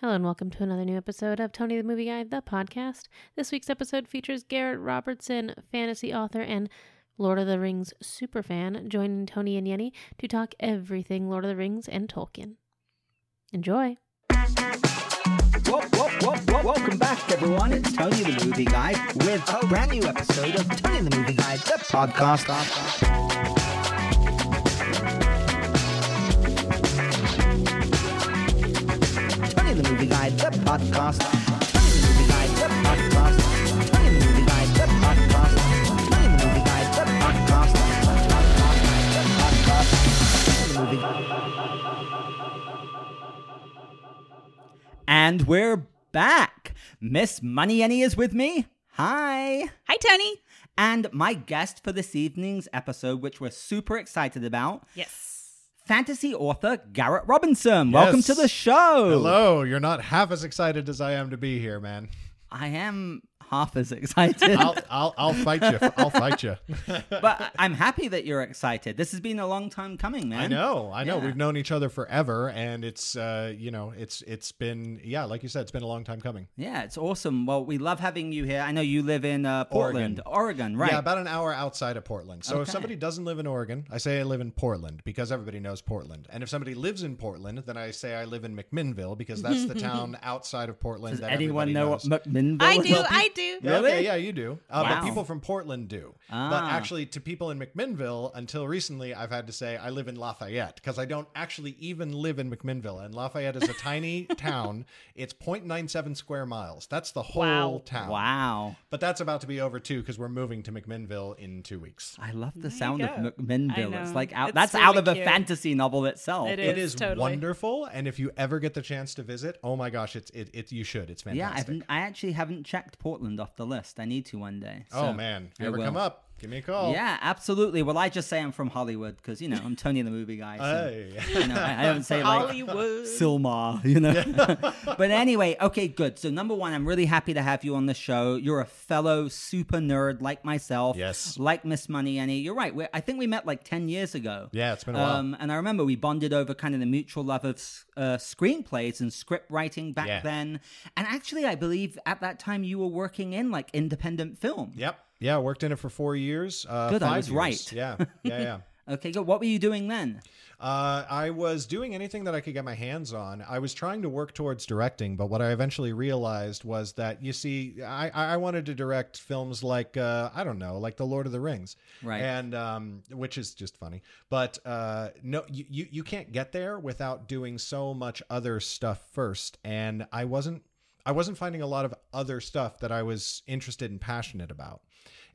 Hello and welcome to another new episode of Tony the Movie Guy, the podcast. This week's episode features Garrett Robinson, fantasy author and Lord of the Rings superfan, joining Tony and Yenny to talk everything Lord of the Rings and Tolkien. Enjoy! Whoa, whoa, whoa, welcome back, everyone. It's Tony the Movie Guy with a brand new episode of Tony the Movie Guy, the podcast. The podcast. And we're back. Miss Money Annie is with me. Hi. Hi, Tony. And my guest for this evening's episode, which we're super excited about, Yes. Fantasy author Garrett Robinson. Welcome to the show. Hello, you're not half as excited as I am to be here, man. I am half as excited. I'll I'll, I'll fight you. I'll fight you. but I'm happy that you're excited. This has been a long time coming, man. I know, I know. Yeah. We've known each other forever, and it's uh, you know, it's it's been yeah, like you said, it's been a long time coming. Yeah, it's awesome. Well, we love having you here. I know you live in uh, Portland, Oregon, right? Yeah, about an hour outside of Portland. So if somebody doesn't live in Oregon, I say I live in Portland because everybody knows Portland. And if somebody lives in Portland, then I say I live in McMinnville because that's the town outside of Portland. Does that anyone know knows. what McMinnville I is? do. I do. Yeah, Really? okay, yeah, you do. Uh, Wow. But people from Portland do. But Ah. actually, to people in McMinnville, until recently, I've had to say I live in Lafayette because I don't actually even live in McMinnville. And Lafayette is a tiny town. It's 0.97 square miles. That's the whole Wow. town. Wow. But that's about to be over too because we're moving to McMinnville in two weeks. I love the There sound of. McMinnville. It's like out. It's that's really out of a fantasy novel itself. It It is, is totally. wonderful, and if you ever get the chance to visit, oh my gosh, it's it, it you should. It's fantastic. Yeah, I've, fantastic. I actually haven't checked Portland off the list. I need to one day. oh man, if I you ever will. come up, give me a call. Yeah, absolutely. Well, I just say I'm from Hollywood because you know I'm Tony the movie guy. So, Hey. you know, I, I don't say like Hollywood. Sylmar, you know. but anyway, okay, good. So number one, I'm really happy to have you on the show. You're a fellow super nerd like myself. Yes. Like Miss Money Annie. You're right. We're, I think we met like ten years ago. Yeah, it's been a while. Um, and I remember we bonded over kind of the mutual love of uh, screenplays and script writing back Yeah. then. And actually, I believe at that time you were working in like independent film. Yep. Yeah, worked in it for four years. Uh, Good, I was years. right. Yeah, yeah, yeah. Okay, good. What were you doing then? Uh, I was doing anything that I could get my hands on. I was trying to work towards directing, but what I eventually realized was that you see, I, I wanted to direct films like uh, I don't know, like The Lord of the Rings, Right. And um, which is just funny, but uh, no, you, you you can't get there without doing so much other stuff first, and I wasn't I wasn't finding a lot of other stuff that I was interested and passionate about,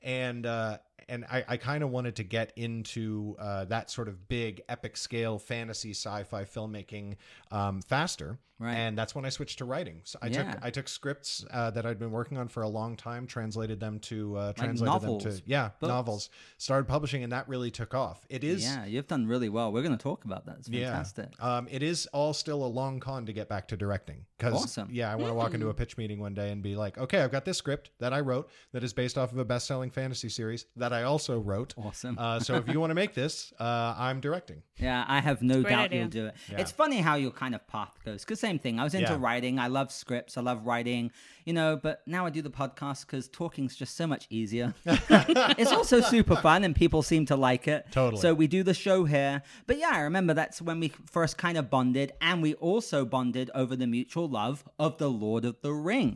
and uh, and I, I kind of wanted to get into uh, that sort of big epic scale fantasy sci-fi filmmaking um, faster. Right. And that's when I switched to writing. So I Yeah. took I took scripts uh, that I'd been working on for a long time, translated them to uh, translated novels, them to yeah books. novels. Started publishing, and that really took off. It is Yeah, you've done really well. We're going to talk about that. It's fantastic. yeah. Um, it is all still a long con to get back to directing. Because Awesome. yeah, I want to walk into a pitch meeting one day and be like, okay, I've got this script that I wrote that is based off of a best-selling fantasy series that I also wrote. Awesome. Uh, so if you want to make this, uh, I'm directing. Yeah, I have no great doubt idea. you'll do it. Yeah. It's funny how your kind of path goes. Because same thing. I was into Yeah. writing. I love scripts. I love writing. You know, but now I do the podcast because talking's just so much easier. it's also super fun, and people seem to like it. Totally. So we do the show here. But yeah, I remember that's when we first kind of bonded, and we also bonded over the mutual love of the Lord of the Rings,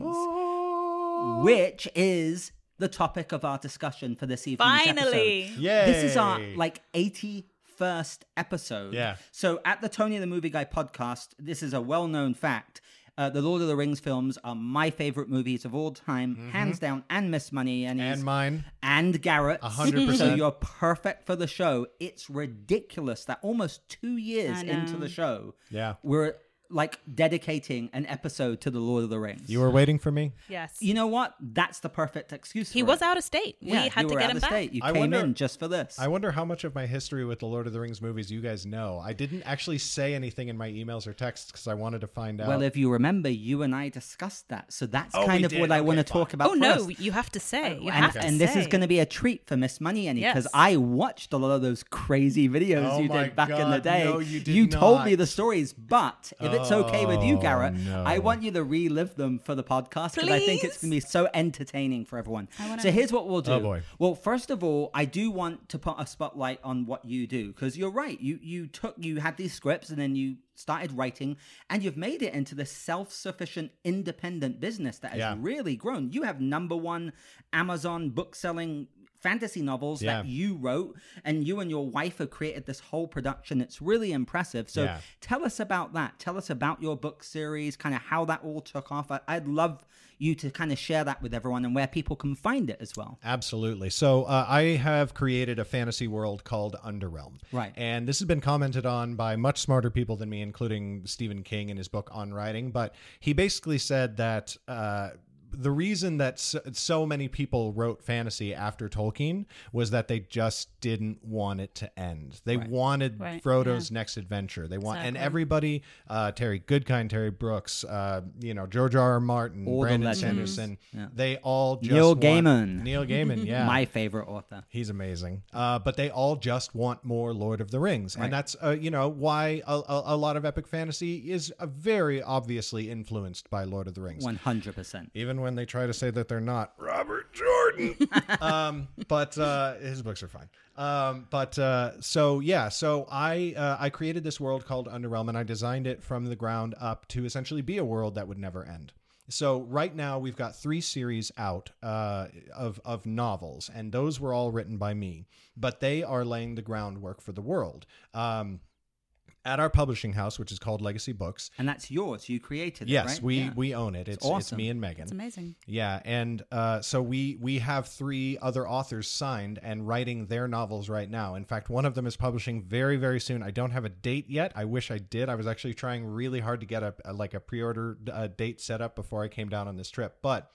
which is the topic of our discussion for this evening's episode. Finally. Yay! This is our like 81st episode. Yeah. So at the Tony the Movie Guy podcast, this is a well known fact. Uh, the Lord of the Rings films are my favorite movies of all time, hands down, and Miss Money and, Mm-hmm. and mine. and Garrett. A hundred percent. So you're perfect for the show. It's ridiculous that almost two years into the show, Yeah. we're like dedicating an episode to the Lord of the Rings. You were waiting for me. Yes. You know what? That's the perfect excuse. he for was it. out of state. Yeah, we had you to were get out him of back. state. You I came wonder- in just for this. I wonder how much of my history with the Lord of the Rings movies you guys know. I didn't actually say anything in my emails or texts because I wanted to find out. Well, if you remember, you and I discussed that, so that's Oh, kind of did. what I want to talk about. Oh no, first. you have to say. You and, have to and this is going to be a treat for Miss Money Annie because Yes. I watched a lot of those crazy videos Oh you did back in the day. no, you did told not. me the stories, but if Oh it's okay with you, Oh, Garrett, no. I want you to relive them for the podcast because I think it's going to be so entertaining for everyone. Wanna So here's what we'll do. Oh, boy. Well, first of all, I do want to put a spotlight on what you do because you're right. You you took you had these scripts and then you started writing and you've made it into this self-sufficient independent business that has Yeah. really grown. You have number 1 Amazon book-selling fantasy novels Yeah. that you wrote and you and your wife have created this whole production. It's really impressive. So Yeah. tell us about that. Tell us about your book series, kind of how that all took off. I, I'd love you to kind of share that with everyone and where people can find it as well. Absolutely. So uh, I have created a fantasy world called Underrealm. Right. And this has been commented on by much smarter people than me, including Stephen King in his book On Writing. But he basically said that. Uh, the reason that so, so many people wrote fantasy after Tolkien was that they just didn't want it to end. They wanted Right, Frodo's next adventure. They want, and everybody, uh, Terry Goodkind, Terry Brooks, uh, you know, George R. R. Martin, All Brandon legends. Sanderson, Yeah. they all just Neil want- Gaiman. Neil Gaiman, yeah. My favorite author. He's amazing. Uh, but they all just want more Lord of the Rings. Right. And that's, uh, you know, why a, a, a lot of epic fantasy is uh, very obviously influenced by Lord of the Rings. 100%. Even when they try to say that they're not. Robert Jordan. um, but uh, his books are fine. Um, but uh, so yeah, so I uh, I created this world called Underrealm, and I designed it from the ground up to essentially be a world that would never end. So right now we've got three series out uh, of of novels, and those were all written by me, but they are laying the groundwork for the world. Um, at our publishing house, which is called Legacy Books. And that's yours. You created it, Yes, right? we Yeah. we own it. It's it's awesome. me and Megan. It's amazing. Yeah, and uh, so we we have three other authors signed and writing their novels right now. In fact, one of them is publishing very very soon. I don't have a date yet. I wish I did. I was actually trying really hard to get a, a like a pre-order uh, date set up before I came down on this trip, but.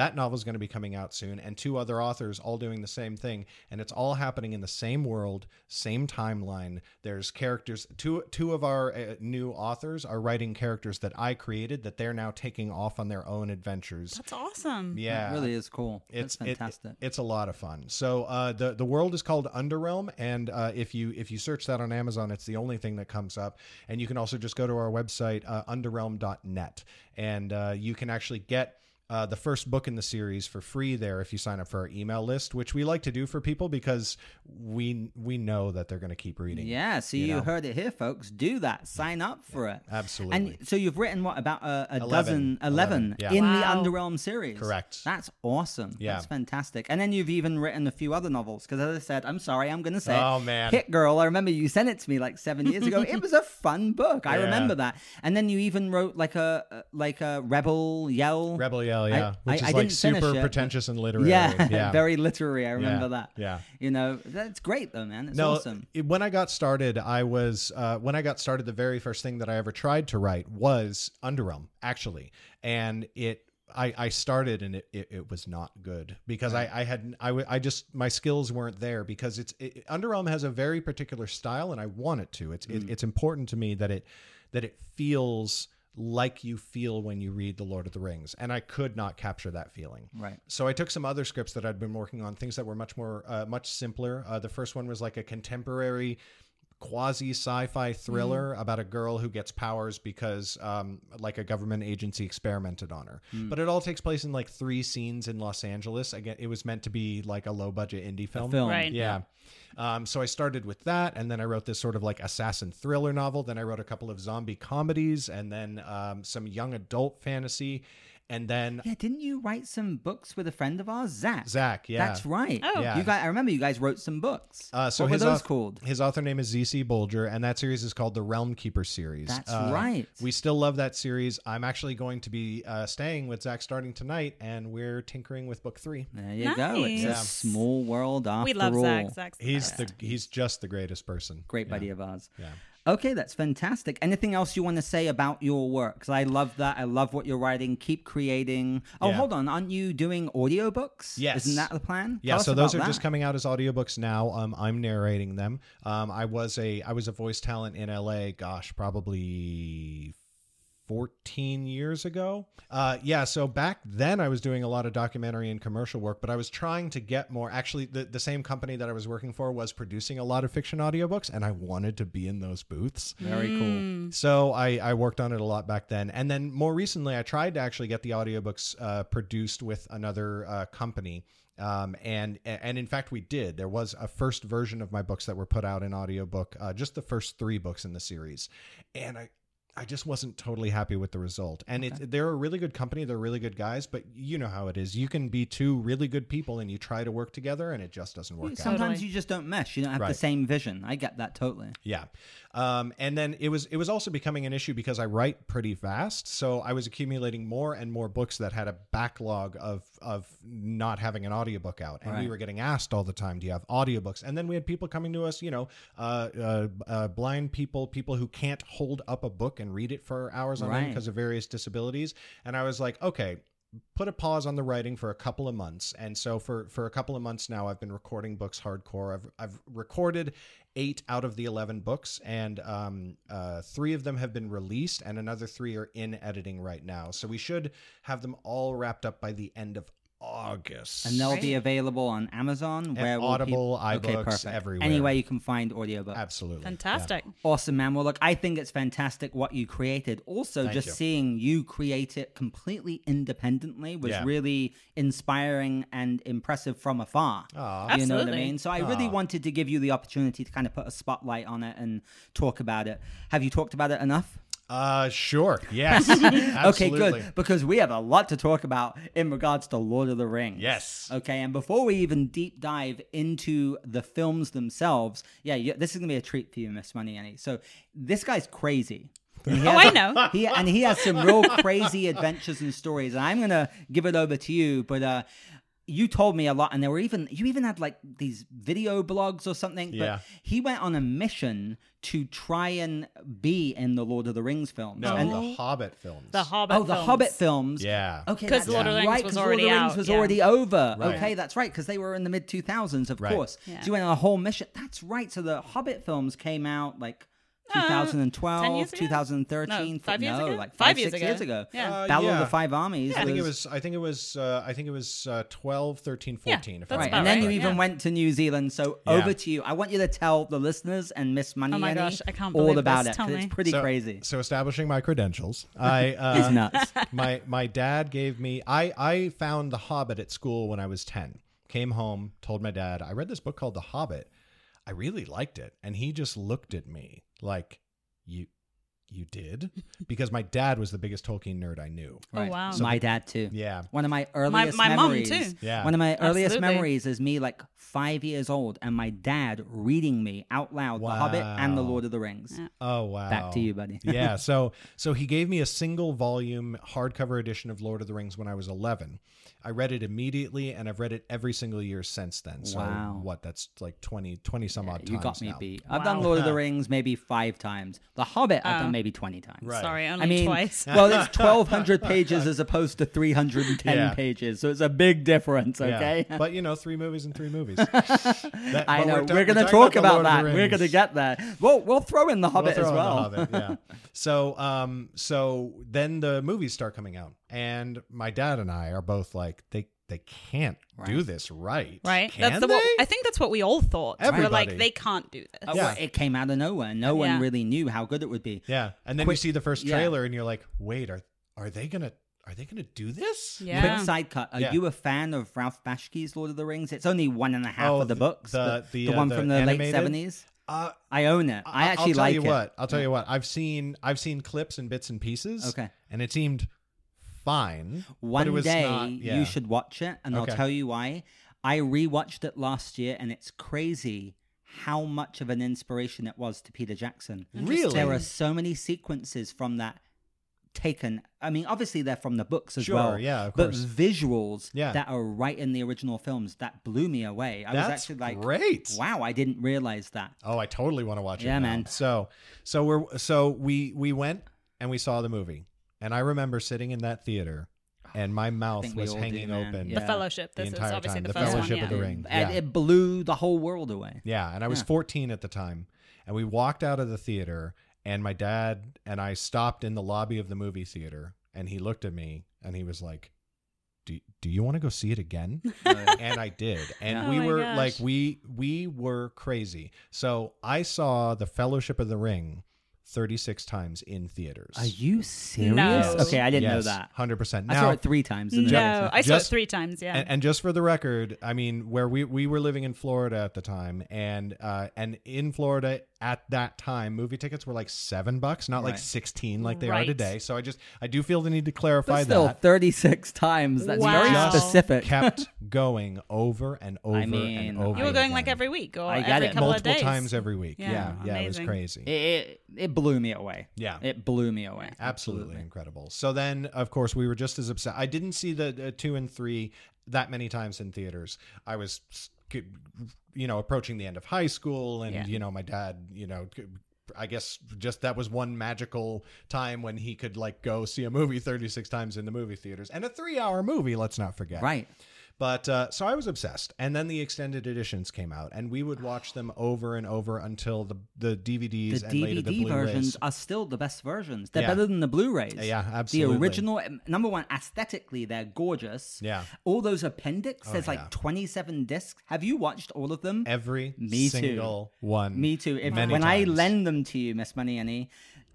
That novel is going to be coming out soon, and two other authors all doing the same thing, and it's all happening in the same world, same timeline. There's characters. Two two of our uh, new authors are writing characters that I created that they're now taking off on their own adventures. That's awesome. Yeah, It really is cool. it's That's it- fantastic. it's a lot of fun. So uh, the the world is called Underrealm, and uh, if you if you search that on Amazon, it's the only thing that comes up. And you can also just go to our website uh, underrealm.net, and uh, you can actually get. Uh, the first book in the series for free there if you sign up for our email list, which we like to do for people because we we know that they're going to keep reading. yeah, so you, you know. heard it here, folks. Do that. Sign up for it. Absolutely. And so you've written what about a, a 11. dozen, 11, 11, yeah. in Wow. the Underrealm series? Correct. That's awesome. Yeah. That's fantastic. And then you've even written a few other novels because, as I said, I'm sorry, I'm going to say. Oh, man. Hit Girl. I remember you sent it to me like seven years ago. it was a fun book. I Yeah. remember that. And then you even wrote like a a- like a Rebel Yell. Rebel Yell, yeah, I- which I is like super it, pretentious and literary. Yeah, yeah. very literary. I remember Yeah, that. yeah. You know, that's great though, man. It's no, awesome. it- when I got started, I was uh, when I got started. The very first thing that I ever tried to write was Underrealm, actually, and it. I, I started and it, it, it was not good because I, I had I, w- I just my skills weren't there because it's it, Underrealm has a very particular style and I want it to it's Mm. it, it's important to me that it that it feels like you feel when you read the Lord of the Rings and I could not capture that feeling Right. so I took some other scripts that I'd been working on, things that were much more, uh, much simpler. Uh, the first one was like a contemporary quasi sci-fi thriller about a girl who gets powers because um, like a government agency experimented on her but it all takes place in like three scenes in los angeles again it was meant to be like a low budget indie film film. Right. yeah. Um, so I started with that, and then I wrote this sort of like assassin thriller novel. Then I wrote a couple of zombie comedies, and then um, some young adult fantasy, and then Yeah, didn't you write some books with a friend of ours, Zach? Zach. Yeah, That's right. Oh. Yeah. You guys, I remember you guys wrote some books. Uh, so what were his those auth- called? His author name is ZC Bolger, and that series is called the Realm Keeper series. That's Uh, right. We still love that series. I'm actually going to be uh, staying with Zach starting tonight, and we're tinkering with book three. There you go. It's a small world after we love all. Zach. Zach's the He's best. the he's just the greatest person. Great Yeah. buddy of ours. Yeah. Okay, that's fantastic. Anything else you want to say about your work? Because I love that. I love what you're writing. Keep creating. Oh, Yeah. hold on. Aren't you doing audiobooks? Yes. Isn't that the plan? Yeah, Tell so those are about just coming out as audiobooks now. Um, I'm narrating them. Um, I was a I was a voice talent in LA. Gosh, probably 14 years ago. Uh, yeah, so back then I was doing a lot of documentary and commercial work, but I was trying to get more. Actually, the, the same company that I was working for was producing a lot of fiction audiobooks, and I wanted to be in those booths. Very cool. So I, I worked on it a lot back then. And then more recently, I tried to actually get the audiobooks uh, produced with another uh, company. Um, and and in fact we did there was a first version of my books that were put out in audiobook uh, just the first three books in the series and i I just wasn't totally happy with the result. And it, they're a really good company. They're really good guys, but you know how it is. You can be two really good people and you try to work together and it just doesn't work. Sometimes Totally. you just don't mesh. You don't have the same vision. I get that totally. Yeah. Um, and then it was it was also becoming an issue because I write pretty fast, so I was accumulating more and more books that had a backlog of of not having an audiobook out, and we were getting asked all the time, "Do you have audiobooks?" And then we had people coming to us, you know, uh, uh, uh, blind people, people who can't hold up a book and read it for hours on end Right. because of various disabilities, and I was like, okay, put a pause on the writing for a couple of months and so for for a couple of months now i've been recording books hardcore i've i've recorded eight out of the 11 books and um uh three of them have been released and another three are in editing right now. So we should have them all wrapped up by the end of august And they'll Great. be available on Amazon, where will Audible, peop- okay, perfect. everywhere. Anywhere you can find audiobooks. absolutely Fantastic. Awesome, man. Well, look, I think it's fantastic what you created. Also, Thank just you. seeing you create it completely independently was Yeah. really inspiring and impressive from afar. Aw. You know what I Absolutely. mean? So I really wanted to give you the opportunity to kind of put a spotlight on it and talk about it. Have you talked about it enough? Uh sure yes Okay, good. Because we have a lot to talk about in regards to Lord of the Rings. Yes. Okay, and before we even deep dive into the films themselves, yeah, yeah this is gonna be a treat for you, Miss Money Annie. So this guy's crazy. Oh, has I a- know. He and he has some real crazy adventures and stories. And I'm gonna give it over to you, but uh you told me a lot, and there were even you even had like these video blogs or something. Yeah. But he went on a mission to try and be in the Lord of the Rings films. no and the hobbit films The Hobbit. Oh, the films. Hobbit films. yeah Okay, because Lord of the Rings right, was 'cause Lord already of the Rings out, was yeah. already over. Right. Okay, that's right, because they were in the mid 2000s, of Right. course. Yeah. So you went on a whole mission. That's right. So the Hobbit films came out like 2012, 10 years ago? 2013, No, five years no, ago? like Five five, years six ago. years ago. Yeah. Uh, Battle of the Five Armies. I think it was. I think it was. Uh, I think it was uh, 12, 13, 14. if that's Right, about and then right, you even yeah. went to New Zealand. So Yeah. over to you. I want you to tell the listeners and Miss Money Oh my Annie gosh, I can't all about this. it. Tell 'cause me. It's pretty so, crazy. So establishing my credentials, I uh, It's nuts. my my dad gave me. I I found The Hobbit at school when I was ten. Came home, told my dad I read this book called The Hobbit. I really liked it, and he just looked at me like you. You did because my dad was the biggest Tolkien nerd I knew. Oh, wow. my dad too. Yeah, One of my earliest my mum, memories. too. Yeah. One of my earliest memories is me like five years old and my dad reading me out loud The Hobbit and The Lord of the Rings. Yeah. Oh wow! Back to you, buddy. yeah. So so he gave me a single volume hardcover edition of Lord of the Rings when I was 11. I read it immediately, and I've read it every single year since then. So Wow. what? That's like 20, 20 some odd times You got me now. beat. I've done Lord of the Rings maybe five times. The Hobbit I've done maybe twenty times. Right. Sorry, only I mean, twice. well, it's twelve hundred pages as opposed to three hundred and ten Yeah. pages, so it's a big difference. Yeah. Okay, but you know, three movies and three movies. That- I know we're, ta- going to talk the about, that. We're going to get there. We'll we'll throw in the Hobbit We'll as throw in well. the Hobbit, yeah. So, um, so then the movies start coming out, and my dad and I are both like, they they can't do this right, right? Can That's the they? what, I think that's what we all thought. We're Everybody. like, they can't do this. Uh, Yeah. well, it came out of nowhere. No one really knew how good it would be. Yeah, and then Quick- you see the first yeah. trailer, and you're like, wait, are are they gonna are they gonna do this? Yeah. Quick side cut. Are Yeah. you a fan of Ralph Bakshi's Lord of the Rings? It's only one and a half Oh, of the the- books. the- the, the, uh, one the from the late seventies. Uh, I own it. I I- actually I'll tell like you it. what. I'll tell you what. I've seen I've seen clips and bits and pieces. Okay. and it seemed fine. One was day not, yeah. you should watch it, and Okay. I'll tell you why. I rewatched it last year, and it's crazy how much of an inspiration it was to Peter Jackson. Really? There are so many sequences from that taken. I mean, obviously they're from the books as Sure, well. yeah, of but visuals Yeah. that are right in the original films that blew me away. I was That's actually like, great. wow, I didn't realize that. Oh, I totally want to watch it. Yeah, now. man. So, so we're so we we went and we saw the movie, and I remember sitting in that theater, and my mouth was all do, hanging open. Yeah. The Fellowship. The This is entire obviously time. the, The first Fellowship one. of the yeah. Ring. And Yeah. it blew the whole world away. Yeah, and I was Yeah. 14 at the time, and we walked out of the theater, and my dad and I stopped in the lobby of the movie theater, and he looked at me and he was like, "Do do you want to go see it again?" and I did, and Oh we my were gosh. like, we we were crazy. So I saw the Fellowship of the Ring. 36 times in theaters. Are you serious? No. Okay, I didn't know that. 100%. I saw Now, it three times. In the No, I saw Just- it three times. Yeah. and, and just for the record, I mean, where we, we were living in Florida at the time, and uh, and in Florida at that time, movie tickets were like seven bucks, not like sixteen like they are today. So I just I do feel the need to clarify but still, that. 36 times. That's very Wow. specific. Kept going over and over mean, and over. you were going like every week or I get every it. couple multiple of days. times every week. Yeah, Yeah, yeah, it was crazy. It, it, it blew me away. Yeah. It blew me away. Absolutely incredible. So then, of course, we were just as upset. I didn't see the uh, two and three that many times in theaters. I was, you know, approaching the end of high school, and Yeah. you know, my dad, you know. I guess just that was one magical time when he could like go see a movie 36 times in the movie theaters and a three hour movie, let's not forget. Right. But uh, so I was obsessed, and then the extended editions came out, and we would watch them over and over until the the DVDs The and later the DVD Blu-rays. versions are still the best versions. They're Yeah. better than the Blu-rays. Yeah, absolutely. The original, number one, aesthetically, they're gorgeous. Yeah. All those appendix, Oh, there's yeah. like 27 discs. Have you watched all of them? Every Me too. single one. Me too. If, when I lend them to you, Miss Money Annie,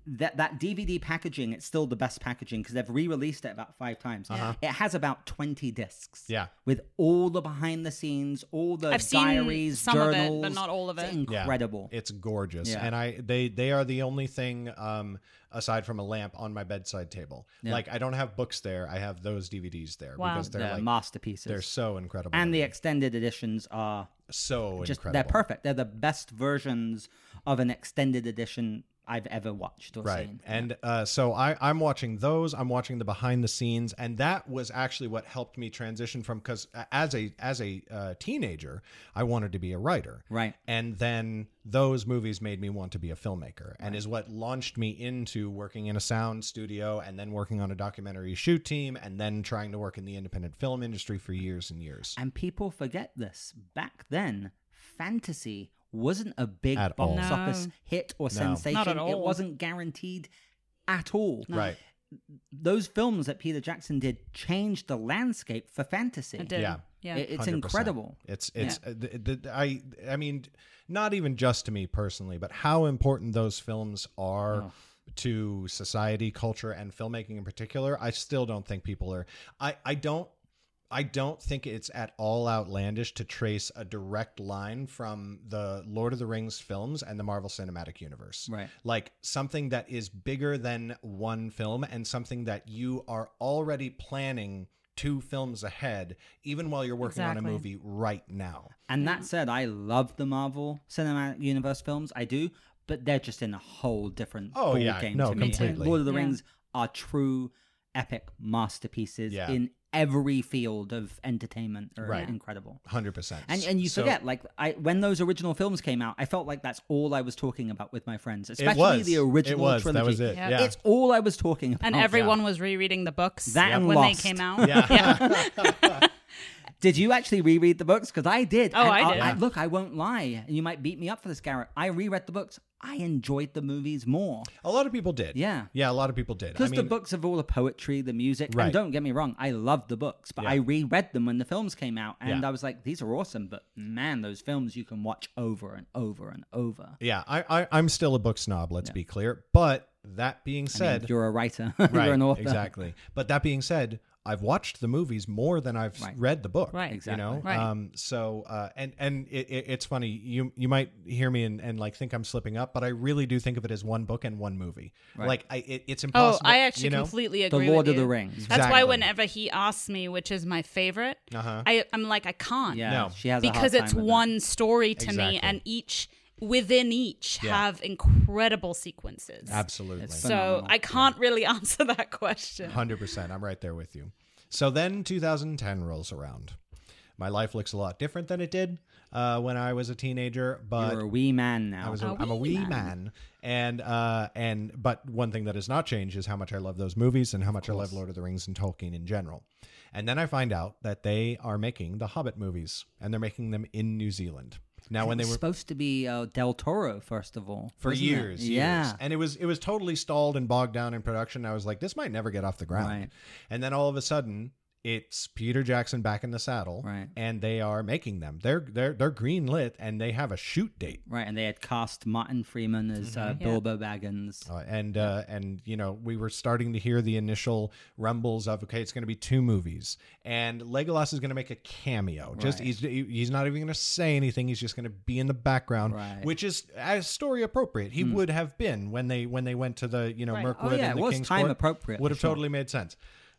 that that DVD packaging, it's still the best packaging because they've re-released it about five times. It has about 20 discs. Uh-huh. Yeah. With all the behind the scenes, all the I've seen diaries, some of it, journals. but not all of It's it. Yeah. incredible. It's gorgeous, Yeah. and I they they are the only thing um, aside from a lamp on my bedside table. Like I don't have books there. I have those DVDs there Wow. because they're They're like masterpieces. they're so incredible. and the me. extended editions are so just incredible. they're perfect. They're the best versions of an extended edition I've ever watched or Right. seen. And uh, so I, I'm watching those. I'm watching the behind the scenes, and that was actually what helped me transition from because as a as a uh, teenager, I wanted to be a writer. Right. And then those movies made me want to be a filmmaker, and is what launched me into working in a sound studio, and then working on a documentary shoot team, and then trying to work in the independent film industry for years and years. And people forget this. Back then, fantasy wasn't a big At box all. office No. hit or No. sensation. Not at It all. wasn't guaranteed at all. Right. Those films that Peter Jackson did changed the landscape for fantasy. It did. Yeah. Yeah. It- it's 100%. incredible. It's it's uh, the, the, I I mean not even just to me personally, but how important those films are to society, culture, and filmmaking in particular. I still don't think people are. I I don't. I don't think it's at all outlandish to trace a direct line from the Lord of the Rings films and the Marvel Cinematic Universe. Right. Like something that is bigger than one film and something that you are already planning two films ahead, even while you're working on a movie right now. And that said, I love the Marvel Cinematic Universe films. I do, but they're just in a whole different Oh, ball yeah. game No, to me. completely. Lord of the Yeah. Rings are true epic masterpieces Yeah. in every field of entertainment. Are Right. incredible. Hundred percent. And and you forget, like I when those original films came out, I felt like that's all I was talking about with my friends, especially was. the original It was. trilogy. That was it. Yeah. Yeah. It's all I was talking about. and everyone was rereading the books That and when Lost. they came out. Yeah. Did you actually reread the books? Because I did. Oh, And I did. look, I won't lie, and you might beat me up for this, Garrett. I reread the books. I enjoyed the movies more a lot of people did. Yeah. Yeah. A lot of people did. I because mean, the books have all the poetry, the music. Right. And don't get me wrong, I love the books, but Yeah. I reread them when the films came out, and Yeah. I was like, these are awesome. But man, those films you can watch over and over and over. Yeah, I, I I'm still a book snob. Let's be clear. But that being I mean, said, you're a writer, right, you're an author. exactly. But that being said, I've watched the movies more than I've Right. read the book. Right. Exactly. You know. Exactly. Right. Um. So, uh, and and it, it, it's funny. You you might hear me and, and like think I'm slipping up, but I really do think of it as one book and one movie. Like I, it, it's Oh. I actually you know? completely The agree. Lord with of the you. Rings. That's why whenever he asks me which is my favorite, Uh-huh. I, I'm like I can't. Yeah, No. she has a hard because it's time with that. one story to Exactly. me, and each within each Yeah. have incredible sequences. Absolutely. It's So phenomenal. I can't really answer that question. Hundred percent. I'm right there with you. So then 2010 rolls around. My life looks a lot different than it did uh, when I was a teenager, but You're a wee man now. I was a, A I'm a wee wee man. man, and uh, and but one thing that has not changed is how much I love those movies and how much I love Lord of the Rings and Tolkien in general. And then I find out that they are making the Hobbit movies, and they're making them in New Zealand. Now, when they was were supposed to be uh, Del Toro, first of all, for years, yeah. and it was it was totally stalled and bogged down in production. I was like, this might never get off the ground. Right. And then all of a sudden, it's Peter Jackson back in the saddle, Right. And they are making them. They're they're they're green lit, and they have a shoot date. Right, and they had cast Martin Freeman as uh, Yeah. Bilbo Baggins. Uh, and uh, and you know we were starting to hear the initial rumbles of okay it's going to be two movies and Legolas is going to make a cameo just Right. he's he's not even going to say anything he's just going to be in the background Right. which is as story appropriate he would have been when they when they went to the you know Right. Mirkwood Oh, yeah, and it the was King's time Court. appropriate, would have sure. totally made sense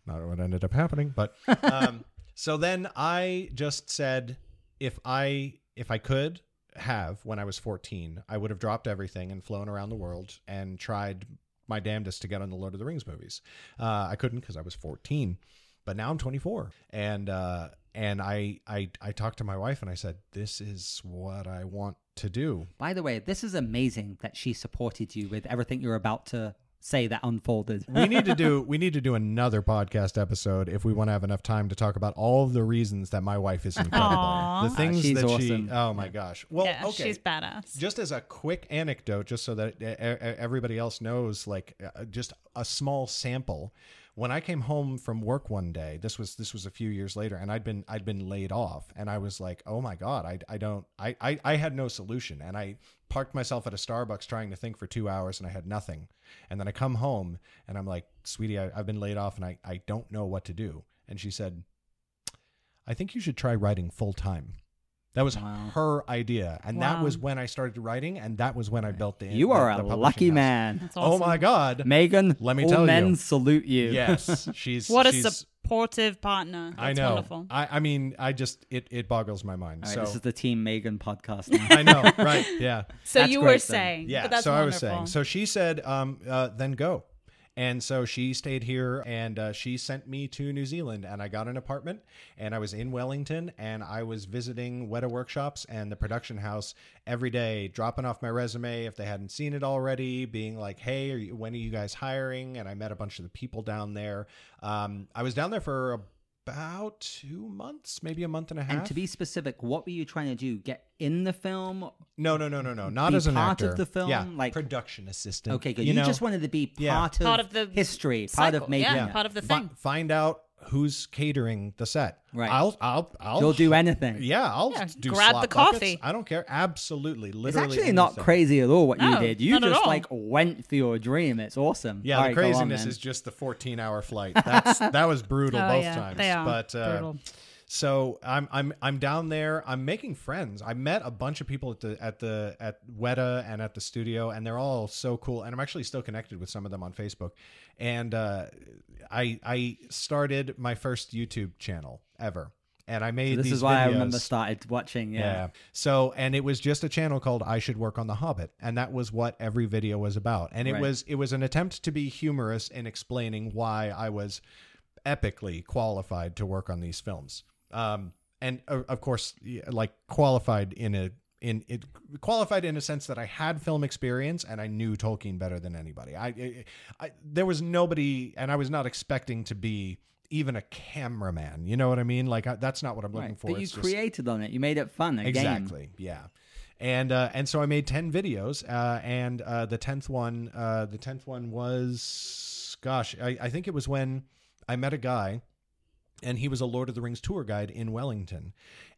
not what ended up happening but um so then I just said if I if I could have when I was 14, I would have dropped everything and flown around the world and tried my damnedest to get on the Lord of the Rings movies. Uh, I couldn't because I was 14, but now I'm 24, and uh, and I I I talked to my wife and I said, "This is what I want to do." By the way, this is amazing that she supported you with everything you're about to say that unfolded. we need to do we need to do another podcast episode if we want to have enough time to talk about all of the reasons that my wife is incredible. Aw. The things she's that awesome. she oh my gosh. Well, yeah, okay. she's badass. just as a quick anecdote just so that everybody else knows like uh, just a small sample when i came home from work one day this was this was a few years later and i'd been i'd been laid off and i was like oh my god i, I don't I, I i had no solution and i parked myself at a starbucks trying to think for two hours and i had nothing. And then i come home and i'm like sweetie I, i've been laid off and I, I don't know what to do. And she said i think you should try writing full time that was Wow. her idea, and that was when I started writing, and that was when I built the. you the- are a lucky house. man. That's Oh my god! Megan, Let me all tell you. men salute you. Yes, she's. What a supportive partner. That's I know. Wonderful. I, I mean, I just it it boggles my mind. All right, so this is the Team Megan podcast now. I know, right? Yeah, So That's you great were then. saying, yeah. but that's so I was saying. So she said, um, uh, then go. And so she stayed here and uh, she sent me to New Zealand and I got an apartment and I was in Wellington and I was visiting Weta Workshops and the production house every day, dropping off my resume if they hadn't seen it already, being like, hey, are you, when are you guys hiring? And I met a bunch of the people down there. Um, I was down there for about two months, maybe a month and a half. and to be specific, what were you trying to do? Get in the film? no, no, no, no, no, not be as an part of the film, yeah, like- production assistant. Okay, good. You, You, know, just wanted to be Yeah. part of, Part of the history, part of cycle, making yeah, it. part of the Fi- thing. find out who's catering the set. Right. I'll, I'll, I'll. You'll do anything. Yeah, I'll Yeah, do grab slot the buckets. coffee. I don't care. Absolutely, It's literally. actually not anything. crazy at all what you No, did. You not at just all. like went for your dream. It's awesome. Yeah, All the right, go on, craziness then. is just the 14-hour flight. That's that was brutal Oh, both yeah, times. they are But uh, brutal. So I'm I'm I'm down there. I'm making friends. I met a bunch of people at the at the at Weta and at the studio, and they're all so cool. And I'm actually still connected with some of them on Facebook. And uh, I I started my first YouTube channel ever, and I made this these is why I remember started watching. Yeah. Yeah. So, and it was just a channel called I Should Work on the Hobbit, and that was what every video was about. And it Right. was it was an attempt to be humorous in explaining why I was epically qualified to work on these films. Um, and uh, of course, like qualified in a in it qualified in a sense that I had film experience and I knew Tolkien better than anybody. I, I, I there was nobody, and I was not expecting to be even a cameraman. You know what I mean? Like I, that's not what I'm looking Right. for. But you It's just- created on it. You made it fun. A game. exactly yeah and uh and so i made 10 videos uh and uh the 10th one uh the 10th one was gosh i, I think it was when i met a guy and he was a lord of the rings tour guide in wellington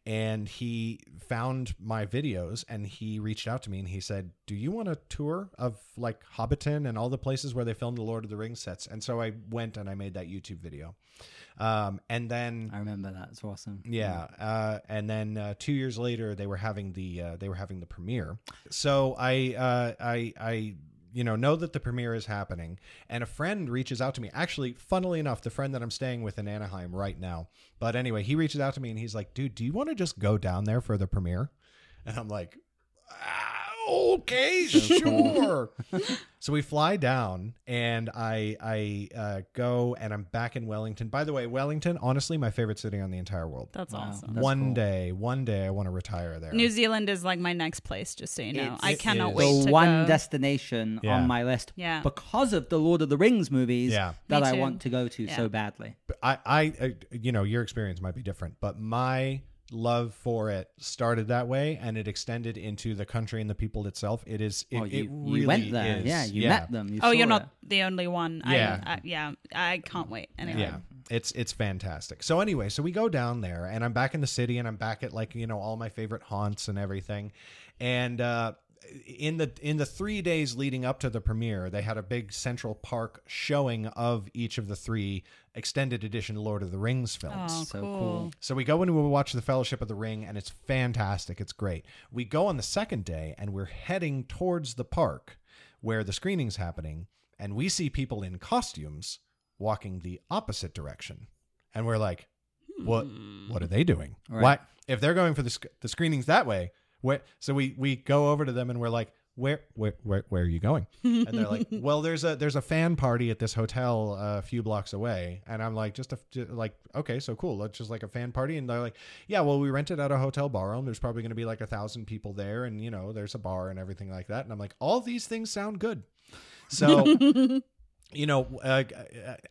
and he found my videos and he reached out to me and he said do you want a tour of like hobbiton and all the places where they filmed the lord of the rings sets and so i went and i made that youtube video um and then I remember that. It's awesome. yeah, uh, and then uh, two years later, they were having the uh, they were having the premiere. So I uh, I I you know know that the premiere is happening, and a friend reaches out to me. Actually, funnily enough, the friend that I'm staying with in Anaheim right now. But anyway, he reaches out to me and he's like, "Dude, do you want to just go down there for the premiere?" And I'm like. "Ah, Okay, sure. so we fly down, and I I uh, go, and I'm back in Wellington. By the way, Wellington, honestly, my favorite city on the entire world That's Wow. awesome. That's one cool. day, one day, I want to retire there. New Zealand is like my next place, just so you know. It's- I it cannot is. wait the to one go. destination Yeah. on my list Yeah. because of the Lord of the Rings movies Yeah. that Me I too. want to go to Yeah. so badly. I, I, uh, you know, your experience might be different, but my love for it started that way and it extended into the country and the people itself. It is. It, Oh, you, it you really went there. is. Yeah, you yeah. met them. You Oh, you're saw not it. the only one. Yeah. I, I, yeah. I can't wait. Anyway. Yeah, it's it's fantastic. So anyway, so we go down there, and I'm back in the city, and I'm back at like you know all my favorite haunts and everything, and uh, in the in the three days leading up to the premiere, they had a big Central Park showing of each of the three extended edition Lord of the Rings oh, films. Oh, So cool. cool. So we go and we watch the Fellowship of the Ring, and it's fantastic. It's great. We go on the second day, and we're heading towards the park where the screening's happening, and we see people in costumes walking the opposite direction, and we're like, "What? What are they doing? Right. Why? If they're going for the sc- the screenings that way, where?" So we we go over to them, and we're like. Where, where where where are you going? And they're like, well, there's a there's a fan party at this hotel uh, a few blocks away, and I'm like, just a ju- like, okay, so cool, it's just like a fan party, and they're like, yeah, well, we rented out a hotel ballroom. There's probably going to be like a thousand people there, and you know, there's a bar and everything like that. And I'm like, all these things sound good. So, you know, uh,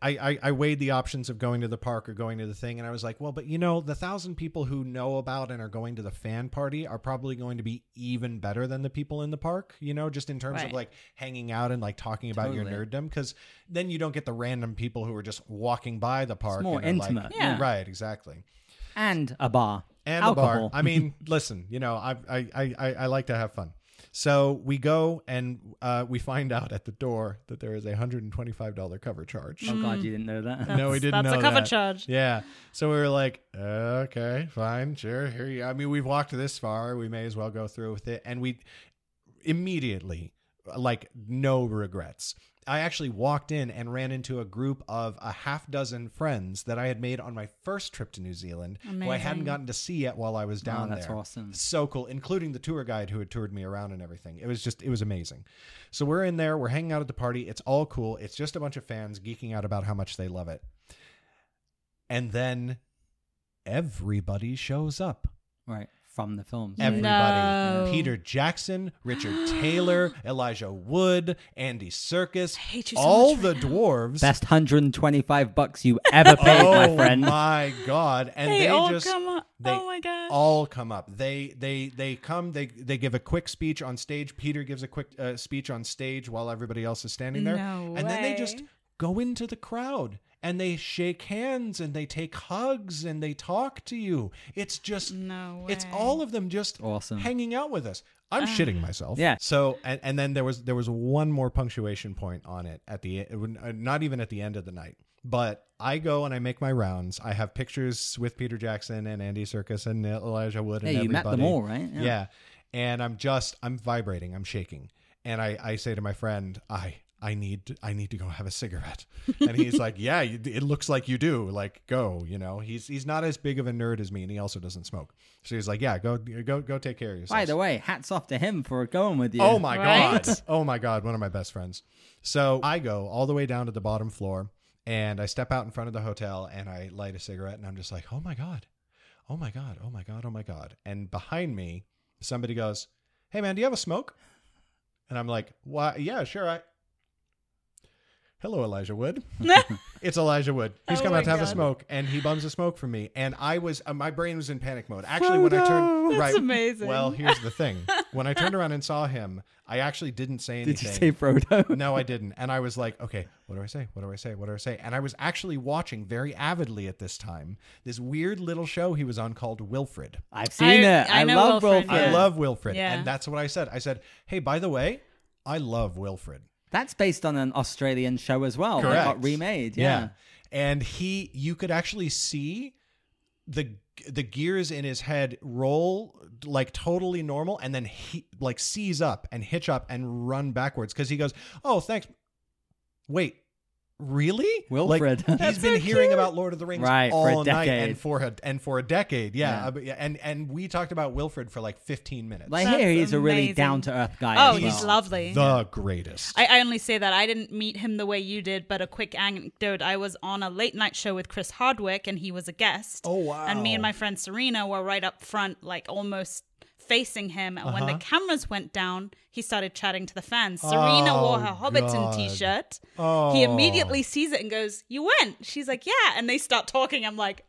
I, I I weighed the options of going to the park or going to the thing, and I was like, well, but you know, the thousand people who know about and are going to the fan party are probably going to be even better than the people in the park. You know, just in terms of like hanging out and like talking about your Totally. nerddom, because then you don't get the random people who are just walking by the park. more and are like- intimate, Yeah. right, exactly And a bar. and Alcohol. the bar. I mean, listen, you know, I, I I I I like to have fun. So we go and uh, we find out at the door that there is a hundred and twenty five dollar cover charge. Oh God, you didn't know that. No, we didn't That's know a cover that. charge. Yeah. So we were like, okay, fine, sure. Here you. I mean, we've walked this far. We may as well go through with it. And we immediately, like, no regrets. I actually walked in and ran into a group of a half dozen friends that I had made on my first trip to New Zealand, who I hadn't gotten to see yet while I was oh, down Oh, that's there. awesome. So cool, including the tour guide who had toured me around and everything. It was just, it was amazing. So we're in there, we're hanging out at the party. It's all cool. It's just a bunch of fans geeking out about how much they love it. And then everybody shows up. Right. From the films. Everybody. No. Peter Jackson, Richard Taylor, Elijah Wood, Andy Serkis, hate you so all much the right now. dwarves. Best 125 bucks you ever paid, oh my friend. my god! And They, they, all just come up. they oh my god. all come up. They they they come. They they give a quick speech on stage. Peter gives a quick uh, speech on stage while everybody else is standing there, No and then they just go into the crowd and they shake hands and they take hugs and they talk to you. It's just No It's all of them just Awesome. hanging out with us. I'm shitting myself. Yeah. So and, and then there was there was one more punctuation point on it at the it uh, not even at the end of the night. But I go and I make my rounds. I have pictures with Peter Jackson and Andy Serkis and Elijah Wood and Yeah, you met everybody. them all, right? Yeah. Yeah. And I'm just I'm vibrating. I'm shaking. And I I say to my friend, I I need I need to go have a cigarette. And he's like, "Yeah, it looks like you do. Like go, you know." He's he's not as big of a nerd as me and he also doesn't smoke. So he's like, "Yeah, go go go take care of yourself." By the way, hats off to him for going with you. Oh my Right? god. Oh my god, one of my best friends. So I go all the way down to the bottom floor and I step out in front of the hotel and I light a cigarette and I'm just like, "Oh my god. Oh my god. Oh my god. Oh my god." And behind me, somebody goes, "Hey man, do you have a smoke?" And I'm like, "Why? Yeah, sure. I Hello, Elijah Wood. It's Elijah Wood. He's Oh come out to have a smoke, and he bums a smoke from me. And I was, uh, my brain was in panic mode. Actually, when I turned, That's right, amazing. Well, here's the thing: when I turned around and saw him, I actually didn't say anything Did you say Frodo? no, I didn't. And I was like, okay, what do I say? What do I say? What do I say? And I was actually watching very avidly at this time this weird little show he was on called Wilfred. I've seen I- it. I I, know love Wilfred, Wilfred. I love Wilfred, Yeah. and that's what I said. I said, hey, by the way, I love Wilfred. That's based on an Australian show as well. That Correct. got remade. Yeah. And he you could actually see the the gears in his head roll like totally normal and then he like seize up and hitch up and run backwards cuz he goes, "Oh, thanks. Wait. Really? Wilfred. Like, he's That's been hearing about Lord of the Rings Right, for a all night decade. and for a, and for a decade. Yeah. Yeah. Uh, but yeah, And and we talked about Wilfred for like 15 minutes. Like That's here, he's a really down to earth guy. Oh, as he's lovely. the greatest. I, I only say that I didn't meet him the way you did, but a quick anecdote. I was on a late night show with Chris Hardwick, and he was a guest. Oh, wow. And me and my friend Serena were right up front, like almost facing him. And when the cameras went down, he started chatting to the fans. Serena Uh-huh. Oh, wore her Hobbiton t-shirt. Oh. He immediately sees it and goes, "You went?" She's like, "Yeah." And they start talking. I'm like,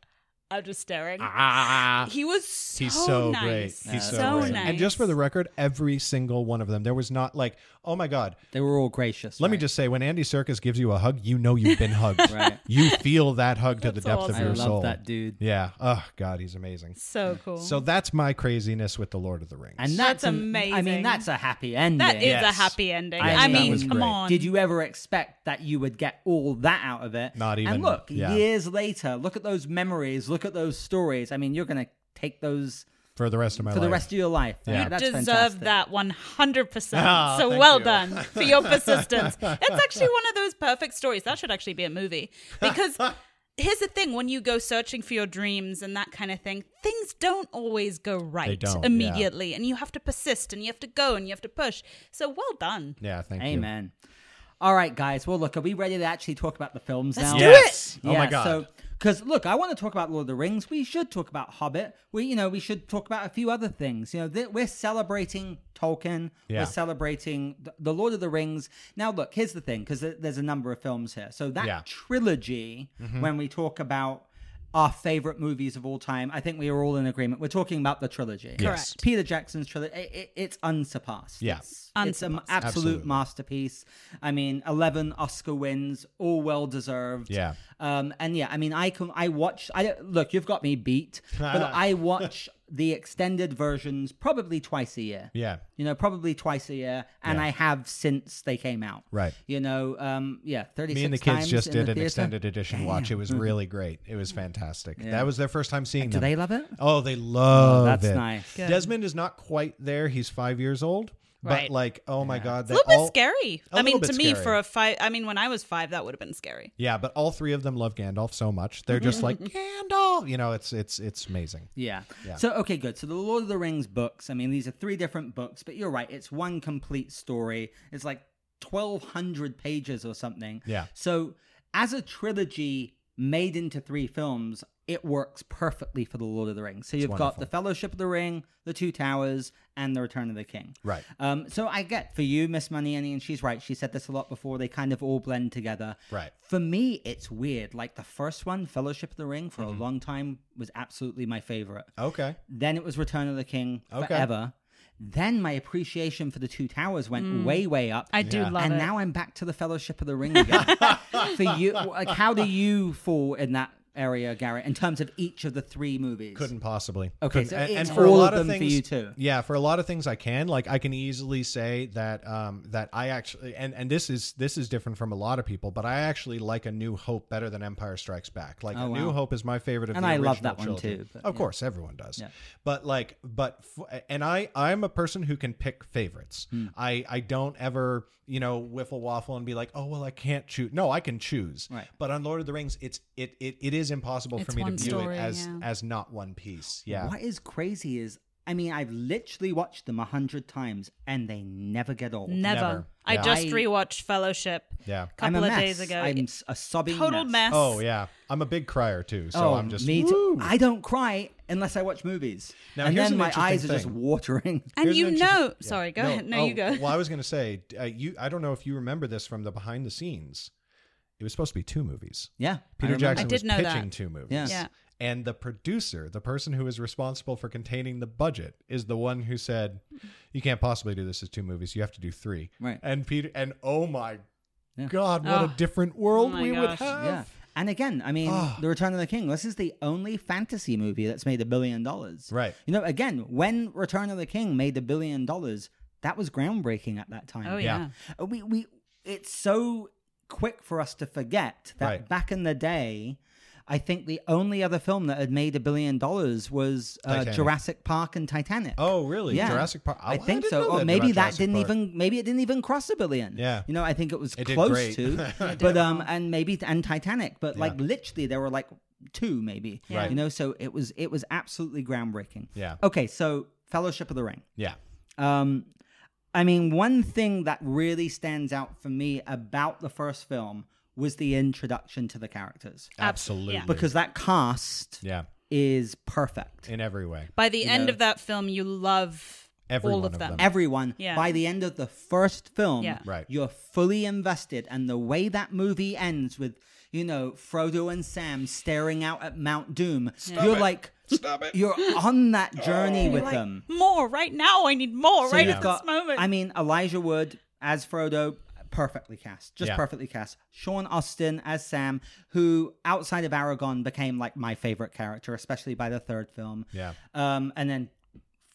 I'm just staring. Ah. He was so, He's so nice. great. He's so, so nice. And just for the record, every single one of them, there was not like, oh my god. They were all gracious. Let me just say, when Andy Serkis gives you a hug, you know you've been hugged. Right. You feel that hug to the That's depth of awesome. I your love soul. that dude. Yeah. Oh God, he's amazing. so cool. So that's my craziness with the Lord of the Rings. And That's that's, an- I mean, that's a happy ending. that is a happy ending. I I, mean, mean, come great. on. Did you ever expect that you would get all that out of it? Not even- And look, yeah. years later, look at those memories, look at those stories. I mean, you're going to take those for the rest of my for life. the rest of your life. Yeah. You That's deserve fantastic. that 100%. Ah, so thank well you. done for your persistence. It's actually one of those perfect stories. That should actually be a movie. Because here's the thing when you go searching for your dreams and that kind of thing, things don't always go right don't, yeah. immediately. And you have to persist and you have to go and you have to push. So well done. Yeah, thank you. Amen. All right, guys. Well, look, are we ready to actually talk about the films Let's now? do Yes. Oh Yeah, my god. So, because look, I want to talk about Lord of the Rings. We should talk about Hobbit. We, you know, we should talk about a few other things. You know, th- we're celebrating Tolkien. Yeah. We're celebrating th- the Lord of the Rings. Now, look, here's the thing, because there's a number of films here. So that Yeah. trilogy, Mm-hmm. when we talk about our favorite movies of all time, I think we are all in agreement. We're talking about the trilogy. Yes. Correct. Peter Jackson's trilogy. It, it, it's unsurpassed. Yeah. It's, it's an absolute Absolutely. masterpiece. I mean, eleven Oscar wins, all well deserved. Yeah. Um, and yeah, I mean, I can I watch. I look. You've got me beat, but I watch the extended versions probably twice a year. Yeah. You know, probably twice a year, and Yeah. I have since they came out. Right. You know, um, yeah, thirty. Me and the kids just did an extended edition. edition watch. It was really great. It was fantastic. That was their first time seeing it. Do them. they love it? Oh, they love that's it. That's nice. Good. Desmond is not quite there. He's five years old, but Right. like, oh my god, It's they a little all, bit scary. I mean, to bit me, for a five, I mean, when I was five, that would have been scary. Yeah, but all three of them love Gandalf so much. They're just like Gandalf. You know, it's it's it's amazing. Yeah. Yeah. So okay, good. So the Lord of the Rings books. I mean, these are three different books, but you're right. It's one complete story. It's like twelve hundred pages or something. Yeah. So as a trilogy made into three films, it works perfectly for the Lord of the Rings. So you've got the Fellowship of the Ring, the Two Towers, and the Return of the King. Right. Um, so I get for you, Miss Money and she's right. She said this a lot before. They kind of all blend together. Right. For me, it's weird. Like the first one, Fellowship of the Ring, for Mm-hmm. a long time was absolutely my favorite. Okay. Then it was Return of the King Okay. forever. Then my appreciation for the Two Towers went mm. way, way up. I do Yeah. love and it. And now I'm back to the Fellowship of the Ring again. for you, like, how do you fall in that area, Garrett, in terms of each of the three movies? Couldn't possibly. Okay, Couldn't- so and, and for all a lot of them for things, you too. Yeah, for a lot of things I can. Like I can easily say that um that I actually and and this is this is different from a lot of people, but I actually like A New Hope better than Empire Strikes Back. Like Oh, A New wow. Hope is my favorite of And the I love that one too, but of yeah. course, everyone does. Yeah. But like, but f- and I I'm a person who can pick favorites. Hmm. I I don't ever you know wiffle waffle and be like, oh well, I can't choose. No, I can choose. Right. But on Lord of the Rings, it's it it, it is impossible for me to view story, it as yeah. as not one piece. Yeah. What is crazy is, I mean, I've literally watched them a hundred times, and they never get old. Never. Never. I Yeah. just I- rewatched Fellowship Yeah. a I'm couple a of mess. days ago. I'm s- a sobbing Total mess. Oh yeah, I'm a big crier too, so oh, I'm just me Woo! too. I don't cry unless I watch movies, Now, and here's then an my interesting eyes are just thing. watering. and Here's you an know, yeah. sorry, go ahead. No, oh, you go. Well, I was going to say, uh, you. I don't know if you remember this from the behind the scenes. It was supposed to be two movies. Yeah, Peter remember. Jackson I did was know pitching that. two movies. Yeah. Yeah. And the producer, the person who is responsible for containing the budget, is the one who said, "You can't possibly do this as two movies. You have to do three. Right. And Peter, and oh my Yeah. God, what Oh. a different world my we would have. Yeah. And again, I mean, Ah. The Return of the King, this is the only fantasy movie that's made a billion dollars. Right. You know, again, when Return of the King made a billion dollars, that was groundbreaking at that time. oh Yeah. yeah. We we it's so quick for us to forget that Right. back in the day, I think the only other film that had made a billion dollars was uh, Jurassic Park and Titanic. Oh, really? Yeah. Jurassic Park. I Oh, think didn't so. Or maybe that didn't Park. even maybe it didn't even cross a billion. Yeah. You know, I think it was It close to. but um and maybe and Titanic, but like literally there were like two maybe. Right. You know, so it was it was absolutely groundbreaking. Yeah. Okay, so Fellowship of the Ring. Yeah. Um, I mean, one thing that really stands out for me about the first film was the introduction to the characters Absolutely. yeah. because that cast Yeah. is perfect. In every way. By the end know. of that film, you love Every all one of of them. them. Everyone, Yeah. by the end of the first film, Yeah. Right. you're fully invested, and the way that movie ends with you know, Frodo and Sam staring out at Mount Doom. Stop you're it. like, Stop it. you're on that oh. journey with Like, them. more right now. I need more So right you've at got, this moment. I mean, Elijah Wood as Frodo, perfectly cast, just Yeah. perfectly cast. Sean Astin as Sam, who outside of Aragorn became like my favorite character, especially by the third film. Yeah. Um, and then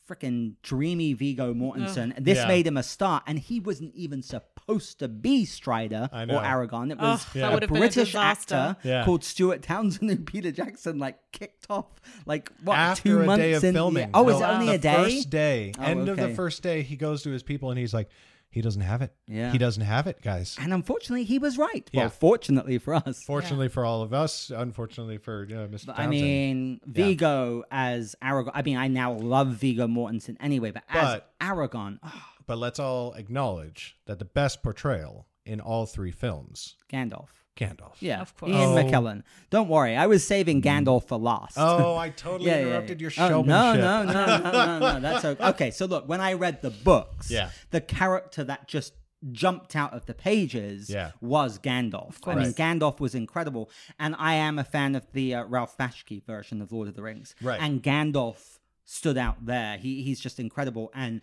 freaking dreamy Viggo Mortensen. This Yeah. made him a star, and he wasn't even supposed to be Strider or Aragorn. It was Ugh, that a would have been a British actor Yeah. called Stuart Townsend and Peter Jackson like kicked off like what After two a months day of in- filming. Oh, is No, it only the a day? First day, Oh, end of the first day, he goes to his people and he's like, he doesn't have it. Yeah. He doesn't have it, guys. And unfortunately, he was right. Yeah. Well, fortunately for us. Fortunately for all of us, unfortunately for uh, Mr. But, Townsend. I mean, Viggo as Aragorn. I mean, I now love Viggo Mortensen anyway, but, as But- Aragorn, oh, but let's all acknowledge that the best portrayal in all three films, Gandalf. Gandalf. Yeah, Of course. Ian Oh. McKellen. Don't worry, I was saving Gandalf for last. Oh, I totally Yeah, yeah, interrupted yeah. your Oh, showmanship. no, no, no, no, no, no. That's okay. Okay, so look, when I read the books, Yeah. the character that just jumped out of the pages Yeah. was Gandalf. I mean, Gandalf was incredible, and I am a fan of the uh, Ralph Bakshi version of Lord of the Rings. Right. And Gandalf stood out there. He he's just incredible, and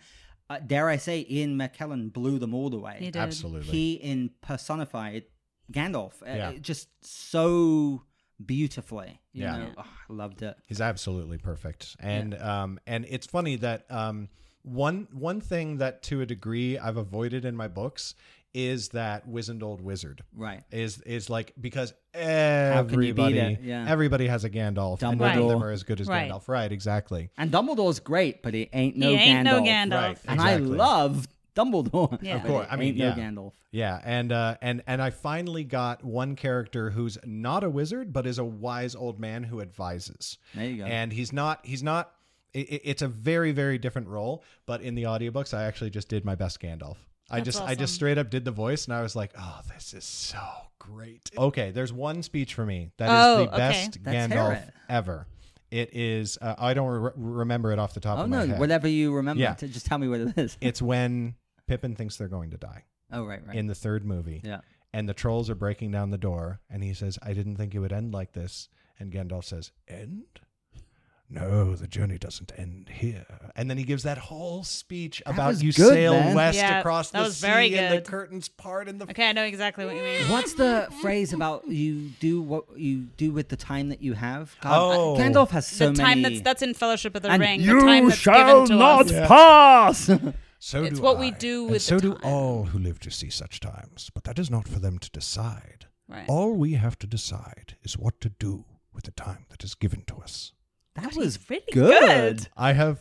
uh, dare I say, Ian McKellen blew them all the way. He did. Absolutely. He in personified Gandalf, uh, Yeah. just so beautifully. You Yeah. know, Yeah. Oh, I loved it. He's absolutely perfect. And um and it's funny that um one one thing that to a degree I've avoided in my books is that wizened old wizard. Right. Is is like because can you beat everybody it? Yeah. everybody has a Gandalf and none of them are as good as Right. Gandalf. Right, exactly. And Dumbledore's great, but he ain't no he Gandalf. no Gandalf. Right. And I love Dumbledore. Yeah. Of course. I mean, ain't yeah. no Gandalf. Yeah, and uh, and and I finally got one character who's not a wizard, but is a wise old man who advises. There you go. And he's not. He's not. i i- it's a very very different role. But in the audiobooks, I actually just did my best Gandalf. I That's just I just straight up did the voice, and I was like, oh, this is so great. Okay, there's one speech for me that is Oh, the okay. best Let's Gandalf it. ever. It is. Uh, I don't re- remember it off the top oh of my head. Oh no, head. whatever you remember, Yeah. to just tell me what it is. It's when Pippin thinks they're going to die oh right, right. in the third movie yeah. and the trolls are breaking down the door and he says i didn't think it would end like this and gandalf says end no the journey doesn't end here and then he gives that whole speech about was you good, sail man. west Yeah, across that the was sea very and the good. curtains part in the Okay, I know exactly what you mean. What's the phrase about you do what you do with the time that you have? Oh. Gandalf has so the time many. that's that's in Fellowship of the and Ring. you the time that's shall given to not us. pass. so It's do what we I, do and with so the do all who live to see such times but that is not for them to decide Right. all we have to decide is what to do with the time that is given to us that God, was really good. good. I have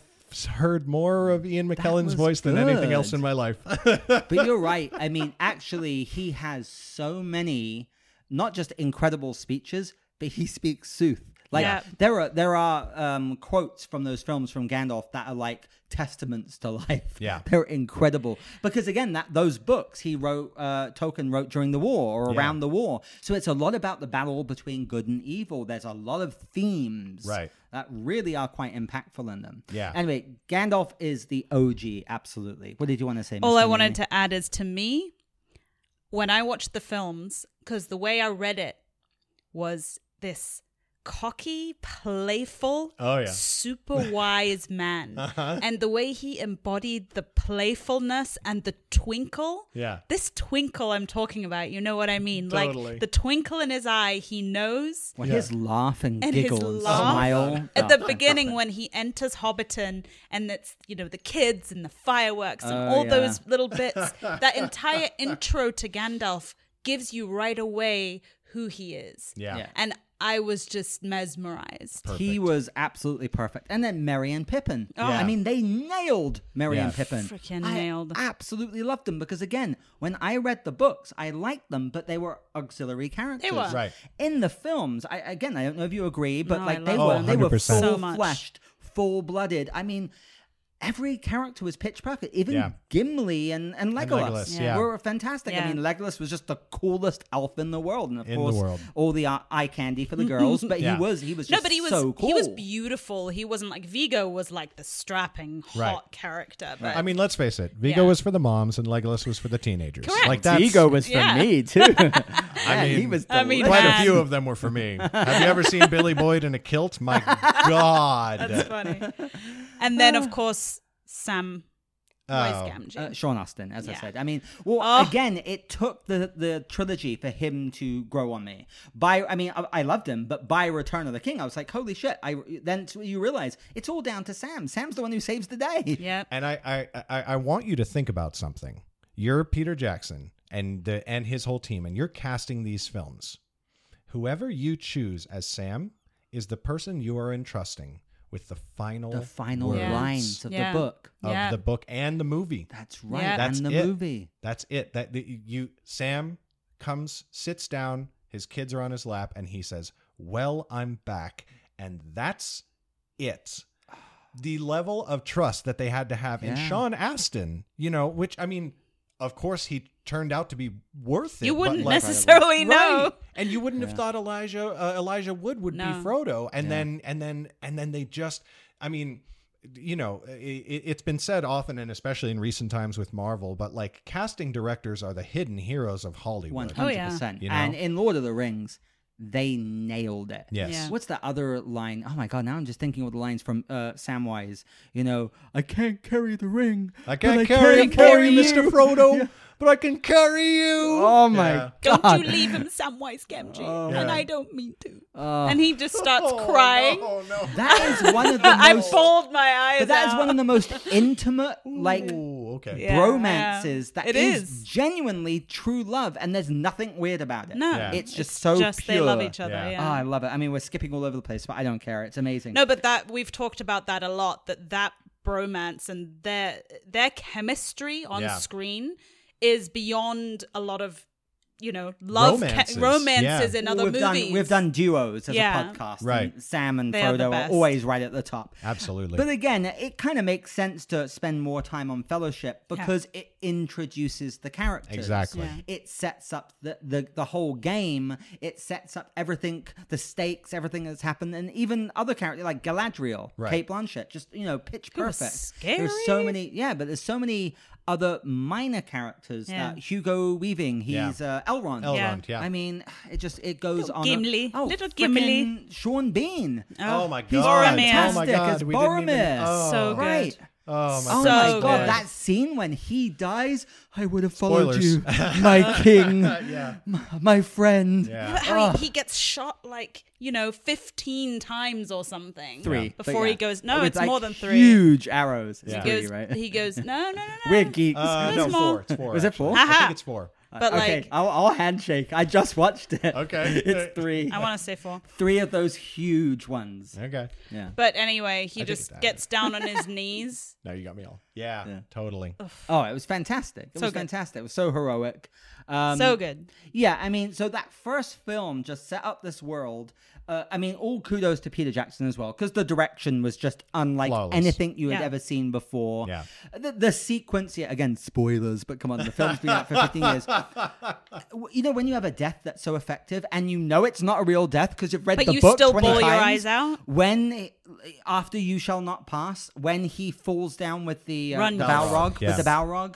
heard more of Ian McKellen's was voice than anything else in my life. But you're right. I mean, actually, he has so many, not just incredible speeches, but he speaks sooth. Like Yeah. there are there are um, quotes from those films from Gandalf that are like testaments to life. Yeah. they're incredible because again, that those books he wrote, uh, Tolkien wrote during the war or Yeah. around the war. So it's a lot about the battle between good and evil. There's a lot of themes, Right. that really are quite impactful in them. Yeah. Anyway, Gandalf is the OG. Absolutely. What did you want to say? All Miss I wanted to add is to me, when I watched the films, because the way I read it was this cocky, playful, Oh, yeah. super wise man. Uh-huh. And the way he embodied the playfulness and the twinkle. Yeah. This twinkle I'm talking about, you know what I mean? Totally. Like the twinkle in his eye, he knows. Well, Yeah. his laugh and, And his giggle and laugh. smile. At the beginning, when he enters Hobbiton, and it's you know the kids and the fireworks and Oh, all yeah. those little bits, that entire intro to Gandalf gives you right away who he is. Yeah. Yeah. And I was just mesmerized. He was absolutely perfect. And then Merry and Pippin. Oh. I mean, they nailed Merry Yeah. Pippin. Frickin' I nailed. absolutely loved them because, again, when I read the books, I liked them, but they were auxiliary characters. They were. Right. In the films, I, again, I don't know if you agree, but No, like they love were, them. they were 100%. So full fleshed, full blooded. I mean, every character was pitch perfect. Even Yeah. Gimli and, and Legolas, Legolas, Yeah. were fantastic. Yeah. I mean, Legolas was just the coolest elf in the world, and of In the course, world. all the eye- eye candy for the girls. But Yeah. he was he was No, just but he was so cool. he was beautiful. He wasn't like Viggo was like the strapping hot Right. character. But I mean, let's face it. Viggo Yeah. was for the moms, and Legolas was for the teenagers. Correct. Like that's Viggo was for yeah. me too. I mean, he was. I mean, quite a few of them were for me. Have you ever seen Billy Boyd in a kilt? My God. that's funny. And then of course Sam Oh. Gamgee. Uh, Sean Astin, as I said. I mean, well, Oh. again, it took the the trilogy for him to grow on me. By, I mean, I, I loved him, but by Return of the King, I was like, holy shit! I then you realize it's all down to Sam. Sam's the one who saves the day. yeah. And I, I, I, I want you to think about something. You're Peter Jackson and the and his whole team, and you're casting these films. Whoever you choose as Sam is the person you are entrusting with the final The final words lines of Yeah. the book. of Yeah. the book and the movie. That's right, Yeah. That's and the it. movie. That's it. That the, you Sam comes, sits down, his kids are on his lap, and he says, "Well, I'm back," and that's it. The level of trust that they had to have in Sean Astin, you know, which I mean, of course, he turned out to be worth it. You wouldn't like- necessarily know. And you wouldn't have thought Elijah uh, Elijah Wood would No. be Frodo, and then and then and then they just, I mean, you know, it, it's been said often, and especially in recent times with Marvel, but like casting directors are the hidden heroes of Hollywood. One hundred percent. And in Lord of the Rings, they nailed it. Yes. Yeah. What's the other line? Oh my god! Now I'm just thinking of the lines from uh, Samwise. You know, I can't carry the ring. I can't carry, can carry you." Mr. Frodo, but I can carry you. Oh my Yeah. Don't you leave him Samwise Gamgee. and Yeah. I don't mean to. Oh. and he just starts Oh, crying. no, no. That is one of the most, I most. bawled my eyes But that is out. one of the most intimate, like Ooh, okay. Yeah. bromances that It is, is. genuinely true love, and there's nothing weird about it. No, Yeah. it's just so just pure. they love each other. Yeah. Yeah. Oh, I love it. I mean, we're skipping all over the place, but I don't care. It's amazing. No, but that we've talked about that a lot. That that bromance and their their chemistry on Yeah. screen is beyond a lot of you know love Romances, ca- romances yeah. in other we've movies. done we've done duos as Yeah. a podcast, Right. And Sam and They are Frodo are best. always right at the top. Absolutely. But again, it kind of makes sense to spend more time on Fellowship because it introduces the characters. Exactly. Yeah. It sets up the, the the whole game. It sets up everything, the stakes, everything that's happened, and even other characters like Galadriel, Right. Cate Blanchett, just you know, pitch was perfect. There's so many, yeah, but there's so many other minor characters. Yeah. Uh, Hugo Weaving, Yeah. he's uh, Elrond. Elrond, yeah. I mean, it just it goes Little on. Gimli. oh, Little Gimli. Sean Bean. oh my He's god! Boromir. Oh my fantastic god! as We didn't even- Boromir. Oh. So good. Right. Oh my Oh So my good. god, that scene when he dies, I would have followed Spoilers. you, my king, yeah. m- my friend. Yeah. But how he, he gets shot like you know fifteen times or something. Three before but he goes. No, With, it's like, more than three. Huge arrows. It's Yeah. He three, goes. right? He goes. No, no, no, no. We're geeks. Uh, no, It's more- four. It's four. Was it actually. four? I think it's four. But okay, like, I'll, I'll handshake. I just watched it. Okay. it's three. I want to say four. Three of those huge ones. Okay. Yeah. But anyway, he I take just it back. gets down on his knees. Now you got me all. Yeah. Yeah. Totally. Oh, it was fantastic. It So was good. fantastic. It was so heroic. Um, so good. Yeah, I mean, so that first film just set up this world. Uh, I mean, all kudos to Peter Jackson as well, because the direction was just unlike Flawless. anything you had Yeah. ever seen before. Yeah. The, the sequence, yeah, again, spoilers, but come on, the film's been out for 15 years. You know, when you have a death that's so effective and you know it's not a real death because you've read But the you book still 20 bawl your eyes out? When, after You Shall Not Pass, when he falls down with the, uh, Run, the Balrog, Yeah. with the Balrog,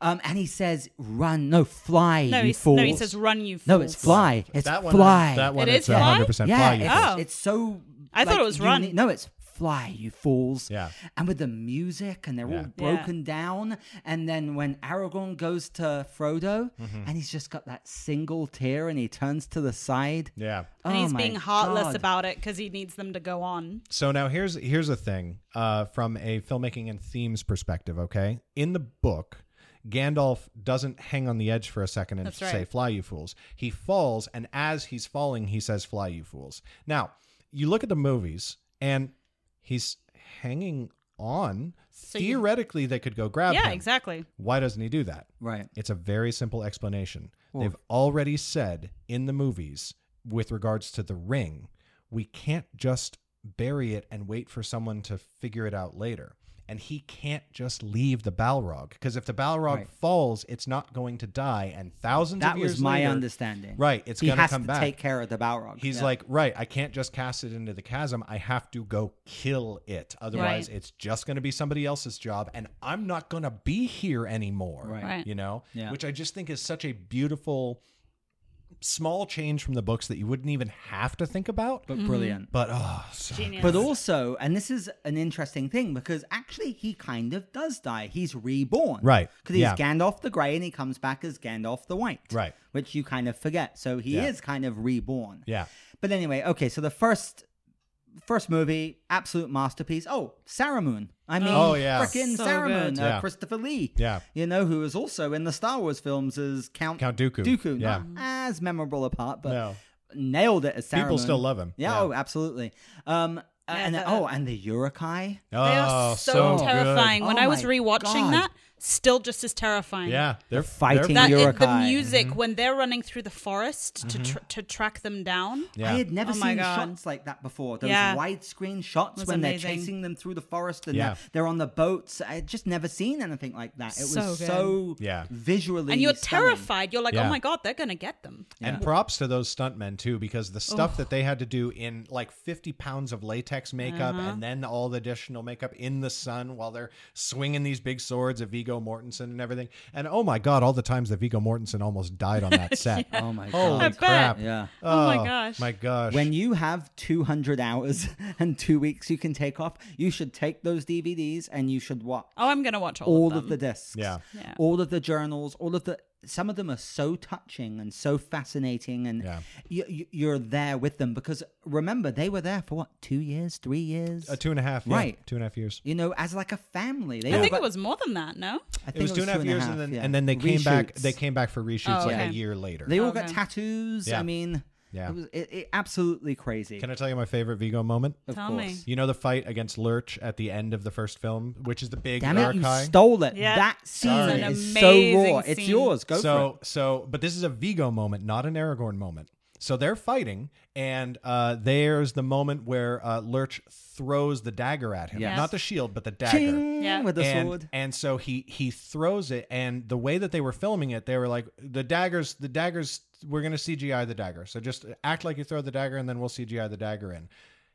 um, and he says, run, no, fly, No, you he's, fools. no, he says, "Run, you." No, it's fly. It's that one. fly. That one. It's is fly? 100 percent yeah, fly. it's, Oh. it's so. I thought it was run. uni- No, it's fly, you fools. Yeah. And with the music, and they're Yeah. all broken down, and then when Aragorn goes to Frodo, Mm-hmm. and he's just got that single tear, and he turns to the side. Yeah. And Oh he's being heartless God. about it because he needs them to go on. So now here's here's a thing uh, from a filmmaking and themes perspective. Okay, in the book, Gandalf doesn't hang on the edge for a second and That's right. say "Fly, you fools." He falls, and as he's falling, he says "Fly, you fools." Now you look at the movies, and he's hanging on. So you- Theoretically, they could go grab yeah, him. Yeah, exactly. Why doesn't he do that? Right. It's a very simple explanation. They've already said in the movies with regards to the ring, we can't just bury it and wait for someone to figure it out later. And he can't just leave the Balrog because if the Balrog Right. falls, it's not going to die, and thousands That of years That was my later, understanding. Right, it's gonna die. He has come to back. take care of the Balrog. He's Yeah. like, right, I can't just cast it into the chasm. I have to go kill it. Otherwise, Right. it's just going to be somebody else's job, and I'm not going to be here anymore. Right. Right. You know? Yeah. Which I just think is such a beautiful, small change from the books that you wouldn't even have to think about. but brilliant. But, oh, so Genius. But also, and this is an interesting thing because actually he kind of does die. He's reborn. Right. Because he's Yeah. Gandalf the Grey and he comes back as Gandalf the White. Right. Which you kind of forget. So he Yeah. is kind of reborn. Yeah. But anyway, okay, so the first first movie, absolute masterpiece. Oh, Saruman. I mean, Oh, yeah. freaking So Saruman, good. uh, Yeah. Christopher Lee. Yeah. You know, who is also in the Star Wars films as Count, Count Dooku. Dooku. Yeah. Not as memorable a part, but No. nailed it as Saruman. People still love him. Yeah, Yeah. oh, absolutely. Um, and the- oh, and the Uruk-hai. They are Oh, so, good. terrifying. When Oh I was rewatching God. that, still just as terrifying. Yeah. They're fighting they're- That it, the Uruk-hai. music when they're running through the forest to tr- to track them down. Yeah. I had never Oh seen shots like that before. Those Yeah. widescreen shots when amazing. they're chasing them through the forest and Yeah. they're, they're on the boats. I had just never seen anything like that. It was So so. Yeah. visually And you're stunning. terrified. You're like, Yeah. oh my god, they're gonna get them. And props to those stuntmen too, because the stuff that they had to do in like 50 pounds of latex makeup Uh-huh. and then all the additional makeup in the sun while they're swinging these big swords of Viggo Mortensen and everything. And oh my God, all the times that Viggo Mortensen almost died on that set. Oh my Holy god. I bet. crap. Yeah. Oh my oh, gosh. My gosh. When you have 200 hours and two weeks you can take off, you should take those DVDs and you should watch Oh, I'm gonna watch all, all of of, the discs. Yeah. Yeah. All of the journals, all of the some of them are so touching and so fascinating and Yeah. you, you, you're there with them because remember they were there for what two years three years uh, two and a half, yeah, Right. two and a half years. you know as like a family they I think bu- it was more than that. No. I think It was two and a half years, and then yeah. and then they came back. They came back for reshoots Oh, like a year later. they all Okay. got tattoos Yeah. i mean Yeah. it was it, it, absolutely crazy Can I tell you my favorite Viggo moment? of Tell course me. You know the fight against Lurtz at the end of the first film, which is the big damn it you stole it Yeah. that scene Sorry. Is so amazing raw it's yours go for so it so but this is a Viggo moment, not an Aragorn moment. So they're fighting, and uh, there's the moment where uh, Lurtz throws the dagger at him, Yes. not the shield, but the dagger. Ching, Yeah. with the and, sword and so he he throws it, and the way that they were filming it, they were like the daggers, the daggers. We're gonna CGI the dagger, so just act like you throw the dagger, and then we'll CGI the dagger in.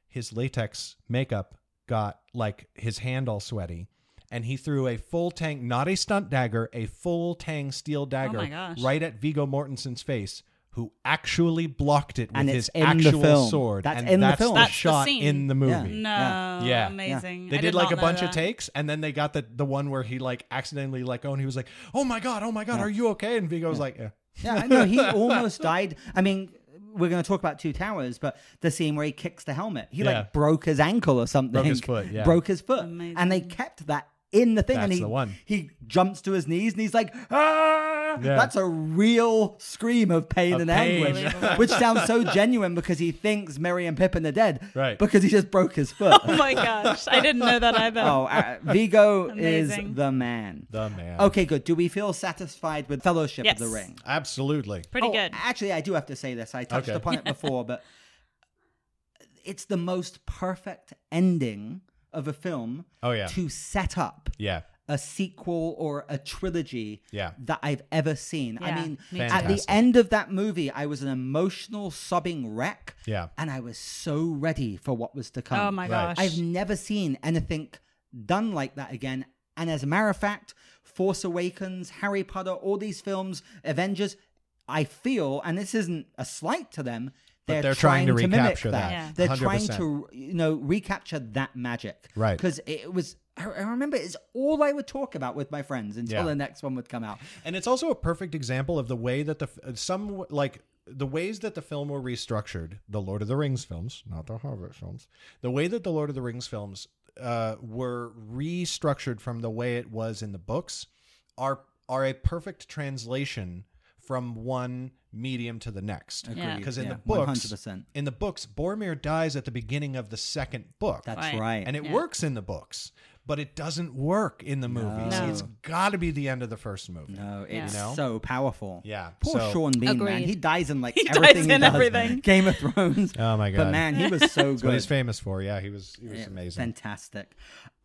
His latex makeup got like his hand all sweaty, and he threw a full tang, not a stunt dagger, a full tang steel oh dagger oh right at Viggo Mortensen's face. Who actually blocked it with And his it's in the actual sword? That's and in the film. the That's the shot scene. in the Yeah. movie. No. Yeah. Yeah. Amazing. They did, did like a know bunch of takes, and then they got the the one where he like accidentally let go, oh, and he was like, "Oh my god, oh my god, are you okay?" And Viggo was like, "Yeah." Yeah, I know he almost died. I mean, we're going to talk about Two Towers, but the scene where he kicks the helmet, he Yeah. like broke his ankle or something. Broke his foot, yeah. Broke his foot, Amazing. and they kept that in the thing. and he the one. he jumps to his knees and he's like, ah! Yeah. That's a real scream of pain Of and pain. anguish, which sounds so genuine because he thinks Merry and Pippin are dead, Right. Because he just broke his foot. Oh my gosh, I didn't know that either. oh, uh, Viggo is the man. The man. Okay, good. Do we feel satisfied with Fellowship Yes. of the Ring? Absolutely. Pretty Oh, good. Actually, I do have to say this. I touched Okay. upon it before, but it's the most perfect ending of a film Oh, yeah. to set up Yeah. a sequel or a trilogy Yeah. that I've ever seen. I mean, me at the end of that movie, I was an emotional, sobbing wreck. Yeah. And I was so ready for what was to come. Oh my Right. gosh. I've never seen anything done like that again. And as a matter of fact, Force Awakens, Harry Potter, all these films, Avengers, I feel, and this isn't a slight to them, But they're, they're trying to mimic recapture that. Yeah. They're 100%. trying to, you know, recapture that magic. Right. Because it was, I I remember it's all I would talk about with my friends until Yeah. the next one would come out. And it's also a perfect example of the way that the some like the ways that the film were restructured. The Lord of the Rings films, not the Hobbit films. The way that the Lord of the Rings films uh, were restructured from the way it was in the books are are a perfect translation from one medium to the next. Yeah. Because in Yeah, the books, 100%. in the books, Boromir dies at the beginning of the second book. That's Right. right. and it Yeah. works in the books but it doesn't work in the movies. No. It's got to be the end of the first movie. No, it's You know? so powerful. Yeah, Poor so- Sean Bean, man. He dies in like He dies everything he in does. everything. Game of Thrones. Oh my god! But man, he was so That's what good. he's famous for. Yeah, he was. He was Yeah, amazing. Fantastic.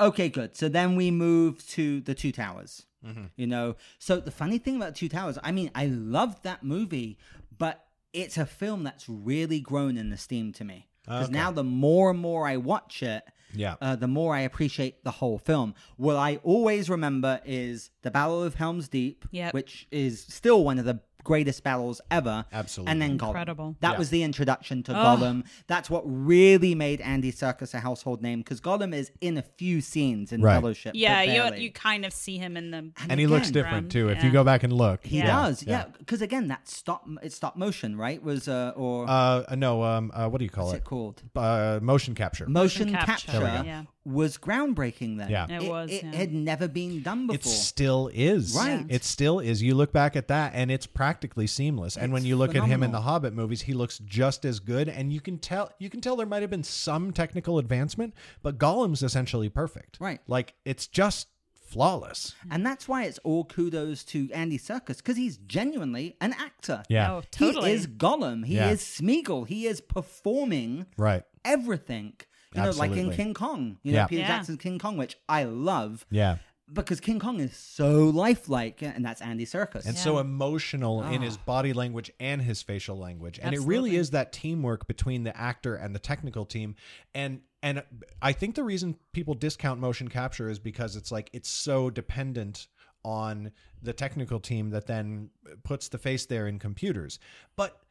Okay, good. So then we move to the Two Towers. Mm-hmm. You know, so the funny thing about Two Towers, I mean, I loved that movie, but it's a film that's really grown in esteem to me. Because Okay. now the more and more I watch it, Yeah. uh, the more I appreciate the whole film. What I always remember is the Battle of Helm's Deep, Yep. which is still one of the greatest battles ever. Absolutely. And then Gollum. Incredible. That Yeah. was the introduction to Oh. Gollum. That's what really made Andy Serkis a household name because Gollum is in a few scenes in Right. Fellowship. Yeah, you you kind of see him in the. and he looks different Brown, too. If you go back and look, He Yeah. does, yeah. Because again, that stop it's stop motion, right? Was uh or Uh, no. Um. Uh, what do you call what's it? it called? Uh, motion capture. Motion, capture. capture, There we go. Yeah. was groundbreaking then. Yeah. It it, was, It yeah. had never been done before. It still is. Right. It still is. You look back at that and it's practically seamless. And when you look at him in the. Hobbit movies, he looks just as good and you can tell you can tell there might have been some technical advancement, but Gollum's essentially perfect. Right. Like it's just flawless. And that's why it's all kudos to Andy Serkis because he's genuinely an actor. Yeah. Oh, totally. He is Gollum. He Yeah. is Smeagol. He is performing Right. everything. You know, like in King Kong. You know, Yeah. Peter Yeah. Jackson's King Kong, which I love Yeah. Because King Kong is so lifelike, and that's Andy Serkis. and so Yeah. emotional in Ah. his body language and his facial language and it really is that teamwork between the actor and the technical team and and i think the reason people discount motion capture is because it's like it's so dependent on the technical team that then puts the face there in computers but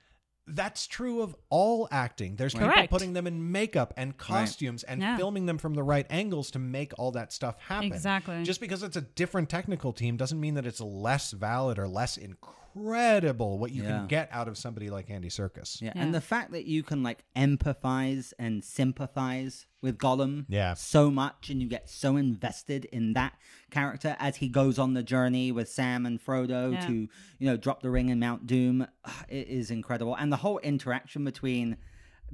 that's true of all acting. There's people Correct. putting them in makeup and costumes and Yeah. filming them from the right angles to make all that stuff happen. Exactly. Just because it's a different technical team doesn't mean that it's less valid or less incredible what you Yeah. can get out of somebody like Andy Serkis. Yeah, Yeah. and the fact that you can like empathize and sympathize with Gollum Yeah. so much and you get so invested in that character as he goes on the journey with Sam and Frodo Yeah. to, you know, drop the ring in Mount Doom. It is incredible. And the whole interaction between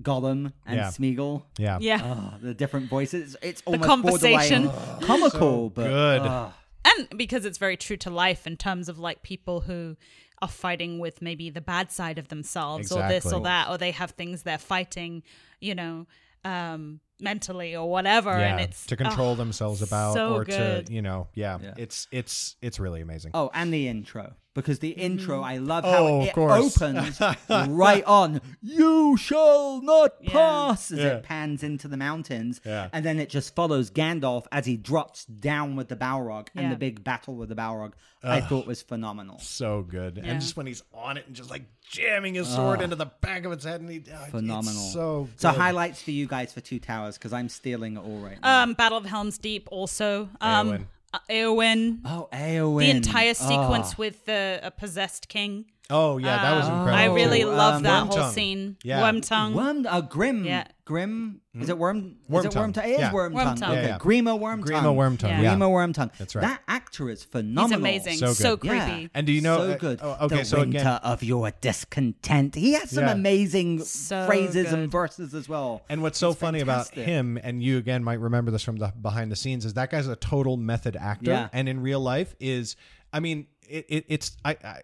Gollum and Yeah. Smeagol. Yeah. Yeah. Oh, the different voices. It's almost the conversation. borderline comical, but good. ah, and because it's very true to life in terms of like people who are fighting with maybe the bad side of themselves or this or that or they have things they're fighting you know um mentally or whatever Yeah, and it's to control oh, themselves about so or good. to, you know, yeah, Yeah. It's it's it's really amazing. Oh, and the intro. Because the Mm-hmm. intro, I love Oh, how of it course. opens right on. You shall not Yeah. pass as Yeah. it pans into the mountains, Yeah. and then it just follows Gandalf as he drops down with the Balrog, and the big battle with the Balrog. I thought was phenomenal. So good. Yeah. And just when he's on it and just like jamming his sword into the back of its head and he oh, Phenomenal. so So good. highlights for you guys for Two Towers because I'm stealing it all right now. um battle of helm's deep also um Eowyn. Eowyn. oh, Eowyn. the entire sequence Oh. with the a possessed king Oh yeah, that was Um, incredible. I really Oh, love um, that whole Wormtongue. scene. Yeah. Wormtongue. Worm, uh, Grim. Yeah. Grim. Is it Worm? Is Wormtongue. it Wormtongue? It is Yeah. Wormtongue. Wormtongue. Okay. Yeah, yeah. Grima Wormtongue. Grima Wormtongue. Yeah. Yeah. Grima Wormtongue. That's right. That actor is phenomenal. He's phenomenal. amazing. So So, good. Yeah. creepy. And do you know so uh, good? oh, okay, the so winter again of your discontent. He has some Yeah. amazing So phrases and good. verses as well. And what's so It's funny about fantastic. him, and you again might remember this from the behind the scenes, is that guy's a total method actor, Yeah. and in real life is, I mean, it, it, it's I, I,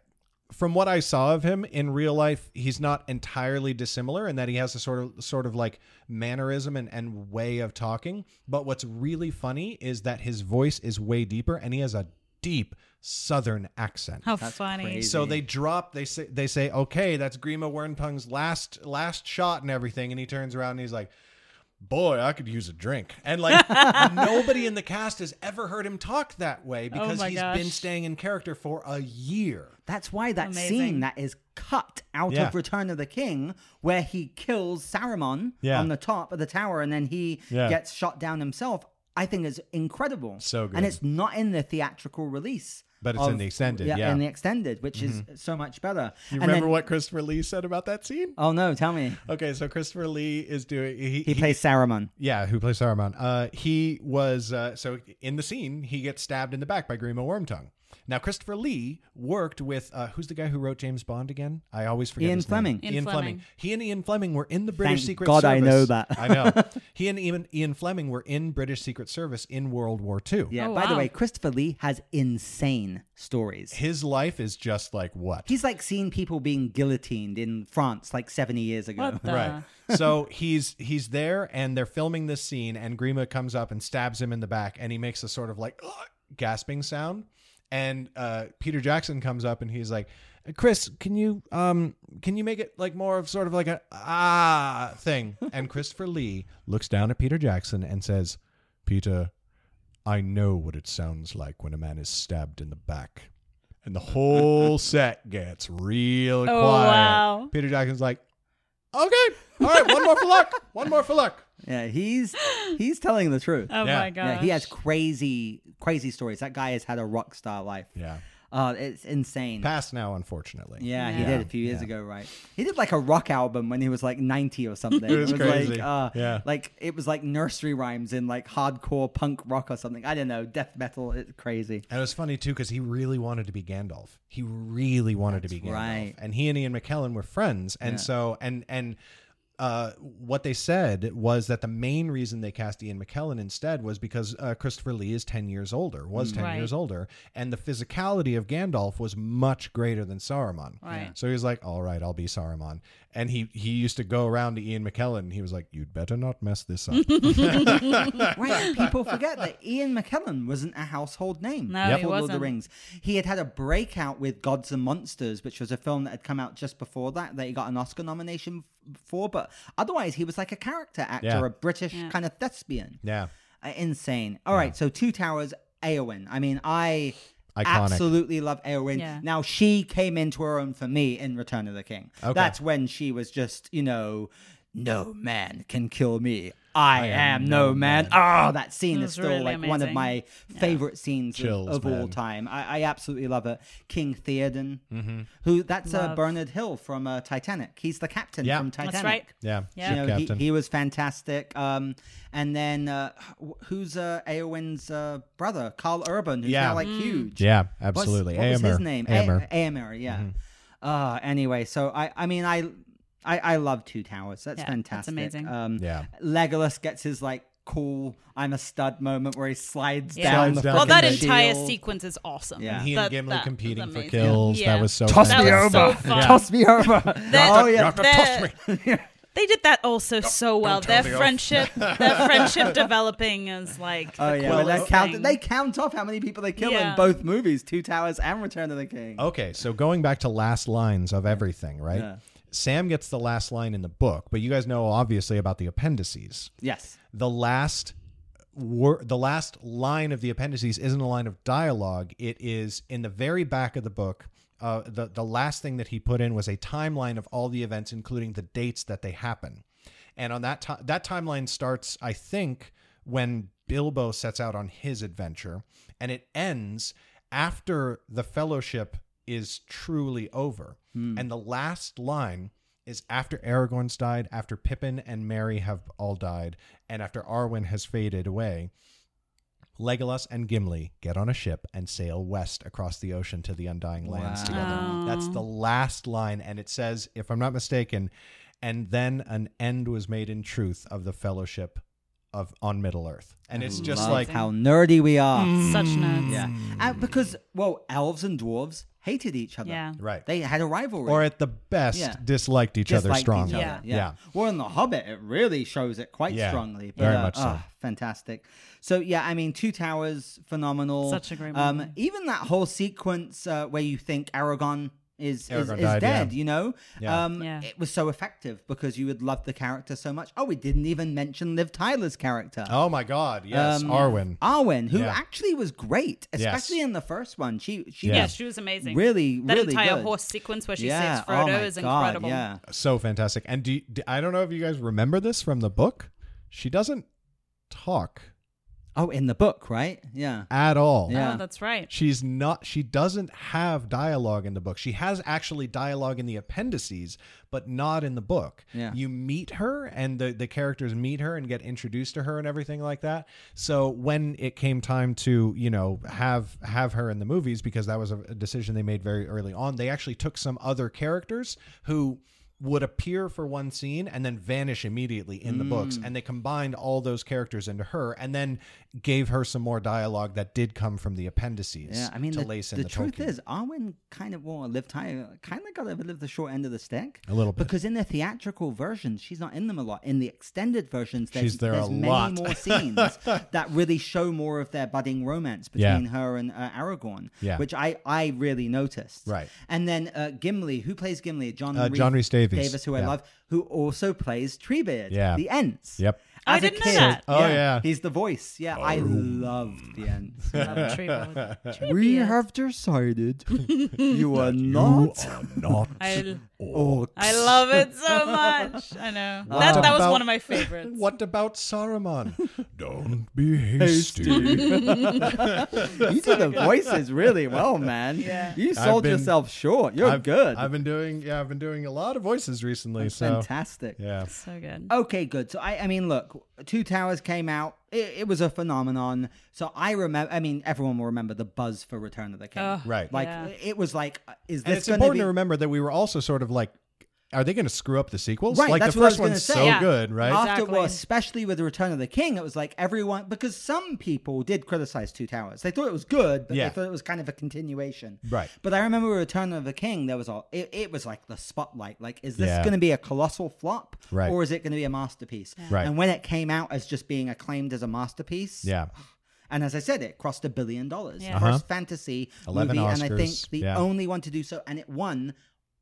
from what I saw of him in real life, he's not entirely dissimilar in that he has a sort of sort of like mannerism and, and way of talking. But what's really funny is that his voice is way deeper, and he has a deep Southern accent. How That's funny. crazy. So they drop. They say they say, okay, that's Grima Wormtongue's last last shot and everything, and he turns around and he's like, "Boy, I could use a drink." And like nobody in the cast has ever heard him talk that way oh because Oh my he's gosh. been staying in character for a year. That's why that Amazing. scene that is cut out Yeah. of Return of the King, where he kills Saruman Yeah. on the top of the tower and then he Yeah. gets shot down himself, I think is incredible. So good. And it's not in the theatrical release. But it's in the extended, yeah. Mm-hmm. in the extended, which is so much better. You And remember then- what Christopher Lee said about that scene? Oh no, tell me. Okay, so Christopher Lee is doing he, He plays Saruman. Yeah, who plays Saruman? Uh, he was uh, so in the scene he gets stabbed in the back by Grima Wormtongue, Now, Christopher Lee worked with uh, who's the guy who wrote James Bond again? I always forget. Ian his name. Fleming. Ian Ian Fleming. Fleming. He and Ian Fleming were in the British Thank Secret God I Service. know that. I know. He and Ian, Ian Fleming were in British Secret Service in World War II. Yeah. Oh, By the way, Christopher Lee has insane stories. His life is just like what? He's like seen people being guillotined in France like 70 years ago. What the? right. so he's he's there and they're filming this scene and Grima comes up and stabs him in the back and he makes a sort of like "Ugh," gasping sound and uh, Peter Jackson comes up and he's like Chris can you um can you make it like more of sort of like a ah thing? And Christopher Lee looks down at Peter Jackson and says Peter I know what it sounds like when a man is stabbed in the back. And the whole set gets real Oh, quiet. wow. Peter Jackson's like Okay. All right. One more for luck. One more for luck. Yeah, he's he's telling the truth. Oh Yeah. my god. Yeah, he has crazy crazy stories. That guy has had a rock star life. Yeah. Uh, it's insane. Past now, unfortunately. Yeah, he did a few years Yeah. ago, right? He did like a rock album when he was like 90 or something. It was crazy. like uh Yeah. like it was like nursery rhymes in like hardcore punk rock or something. I don't know, death metal, it's crazy. And it was funny too because he really wanted to be Gandalf. He really wanted to be That's Gandalf. right. And he and Ian McKellen were friends. And Yeah. so and and uh, what they said was that the main reason they cast Ian McKellen instead was because uh, Christopher Lee is 10 years older, was 10 Right. years older, and the physicality of Gandalf was much greater than Saruman. Right. So he was like, all right, I'll be Saruman. And he, he used to go around to Ian McKellen and he was like, you'd better not mess this up. right, people forget that Ian McKellen wasn't a household name No, before he Lord of the. Rings. He had had a breakout with Gods and Monsters, which was a film that had come out just before that, that he got an Oscar nomination for. But otherwise, he was like a character actor, Yeah. a British Yeah. kind of thespian. yeah. Uh, insane. All right, so Two Towers, Eowyn. I mean, I Iconic. absolutely love Eowyn. Yeah. Now she came into her own for me in Return of the King. Okay. That's when she was just, you know, no man can kill me. I, am, no man. Oh, that scene is still really like one of my favorite scenes of, Chills, of all time. I, I absolutely love it. King Theoden, who that's uh, Bernard Hill from uh, Titanic. He's the captain Yeah. from That's Titanic. right. Yeah. Yeah. You Ship know, he, he was fantastic. Um, and then uh, who's uh, Eowyn's uh, brother, Karl Urban, who's Yeah. now like Mm. huge. yeah, What's- absolutely. What was his name? Eomer. A- Eomer, yeah. Uh, anyway, so I, I mean, I, I, I love Two Towers. That's Yeah, that's amazing. Um, Yeah. Legolas gets his like cool "I'm a stud" moment where he slides Yeah. down Slides the down well, that fucking entire shield. sequence is awesome. Yeah. he and That- Gimli that competing for kills. Yeah. That was so Toss That me was over. so fun. Toss me over. oh yeah. They're- They did that also so well. Their friendship, their friendship developing is like. Oh the yeah, well, they count. They count off how many people they kill in both movies, Two Towers and Return of the King. Okay, so going back to last lines of everything, right? Sam gets the last line in the book, but you guys know obviously about the appendices. Yes. The last wor- the last line of the appendices isn't a line of dialogue. It is in the very back of the book. Uh, the the last thing that he put in was a timeline of all the events, including the dates that they happen. And on that ti- that timeline starts, I think, when Bilbo sets out on his adventure, and it ends after the Fellowship is truly over. Hmm. And the last line is after Aragorn's died, after Pippin and Merry have all died, and after Arwen has faded away. Legolas and Gimli get on a ship and sail west across the ocean to the Undying Lands Wow. together. That's the last line, and it says, if I'm not mistaken, and then an end was made in truth of the fellowship of on Middle Earth, and it's just Love like how nerdy we are. Such nerds. Yeah, and because well, elves and dwarves hated each other. Yeah. right, they had a rivalry. or at the best Yeah. disliked each other Disliked strongly. Each other. Yeah. Yeah. Yeah. Well, in The Hobbit, it really shows it quite Yeah, strongly. But, very uh, much so. ah, fantastic. So yeah, I mean, Two Towers, phenomenal. Such a great Um, movie. even that whole sequence uh, where you think Aragorn is is, is died, dead. yeah. You know, Yeah. um, Yeah. it was so effective because you would love the character so much. Oh, we didn't even mention Liv Tyler's character. Oh my God! Yes, Um, Arwen. Arwen, who Yeah. actually was great, Yes. especially in the first one. She she Yeah. Yeah, was she was amazing. really that really entire good. horse sequence where she yeah. saves Frodo oh my is God, incredible. Yeah. so fantastic. And do, you- do- I don't know if you guys remember this from the book. She doesn't talk. Oh, in the book, right? Yeah. at all. Yeah. Oh, that's right. She's not she doesn't have dialogue in the book. She has actually dialogue in the appendices, but not in the book. Yeah. You meet her and the the characters meet her and get introduced to her and everything like that. So when it came time to, you know, have have her in the movies because that was a, a decision they made very early on, they actually took some other characters who would appear for one scene and then vanish immediately in the books Mm. and they combined all those characters into her and then gave her some more dialogue that did come from the appendices Yeah, I mean, to the, lace in the the, truth Tolkien. is, Arwen kind of well, Liv Tyler kind of got to live the short end of the stick. A little bit. because in the theatrical versions, she's not in them a lot. In the extended versions, there's, She's there there's a many lot. more scenes that really show more of their budding romance Yeah. between her and uh, Aragorn, Yeah. which I I really noticed. Right. and then uh, Gimli, who plays Gimli, John Uh, John Rhys Davies. Davis, who I Yeah. love, who also plays Treebeard, Yeah. the Ents. Yep. Oh, I As a didn't know kid, that. Oh, yeah. he's the voice. Yeah, I oh. loved the Ents. Love Tree Board. We have decided you are not not I, orcs. I love it so much. I know. What That, that was about- one of my favorites. What about Saruman? Don't be hasty. You did the voices really well, man. Yeah. You I've sold been- yourself short. You're I've, good. I've been doing yeah, I've been doing a lot of voices recently. That's so fantastic. yeah. So good. Okay, good. So I, I mean, look, Two Towers came out. It, it was a phenomenon. So I remember. I mean, everyone will remember the buzz for Return of the King. Ugh, Right. Like Yeah. it was like, uh, is And it's going important be? to remember that we were also sort of like are they going to screw up the sequels? Right, like that's the what I first was gonna one's say. so Yeah. good, right? After, Exactly. well, especially with the Return of the King, it was like everyone because some people did criticize Two Towers. They thought it was good, but Yeah. they thought it was kind of a continuation. Right. But I remember Return of the King. There was all it, it was like the spotlight. Like, is this Yeah. going to be a colossal flop, Right. or is it going to be a masterpiece? Right. And when it came out as just being acclaimed as a masterpiece, yeah. And as I said, it crossed a billion dollars. Yeah. First Uh-huh. fantasy 11 movie, and I think Oscars, the yeah. only one to do so, and it won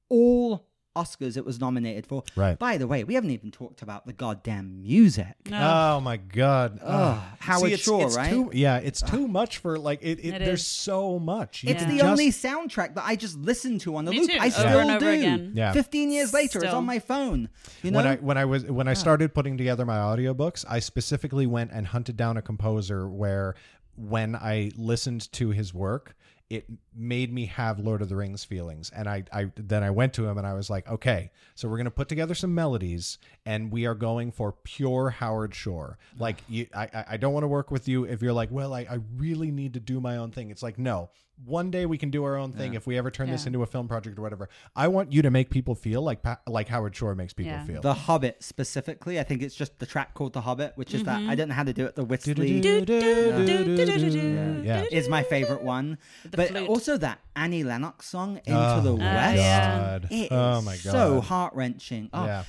all Oscars it was nominated for. Right. By the way, we haven't even talked about the goddamn music. No. Oh my god. Ugh, Ugh. Howard See, it's, Shore, it's right? Too, yeah, it's too much for like it. it, It there's is. so much. You It's the just- only soundtrack that I just listen to on the Me loop. too, I still and over do. again. Yeah. Fifteen years later, it's on my phone. You know, when I when I was when I started putting together my audiobooks, I specifically went and hunted down a composer where when I listened to his work, it made me have Lord of the Rings feelings. And I, I then I went to him and I was like, okay, so we're gonna put together some melodies and we are going for pure Howard Shore. Like you I I- I don't want to work with you if you're like, well, I, I really need to do my own thing. It's like, no. One day we can do our own thing if we ever turn this into a film project or whatever. I want you to make people feel like like Howard Shore makes people Yeah. feel. The Hobbit specifically, I think it's just the track called The Hobbit, which is that Mm-hmm. I don't know how to do it. The whistly Yeah. is my favorite one, the but flute. also that Annie Lennox song "Into Oh the my West." yeah. It is Oh my God. so heart wrenching. Oh, Yeah.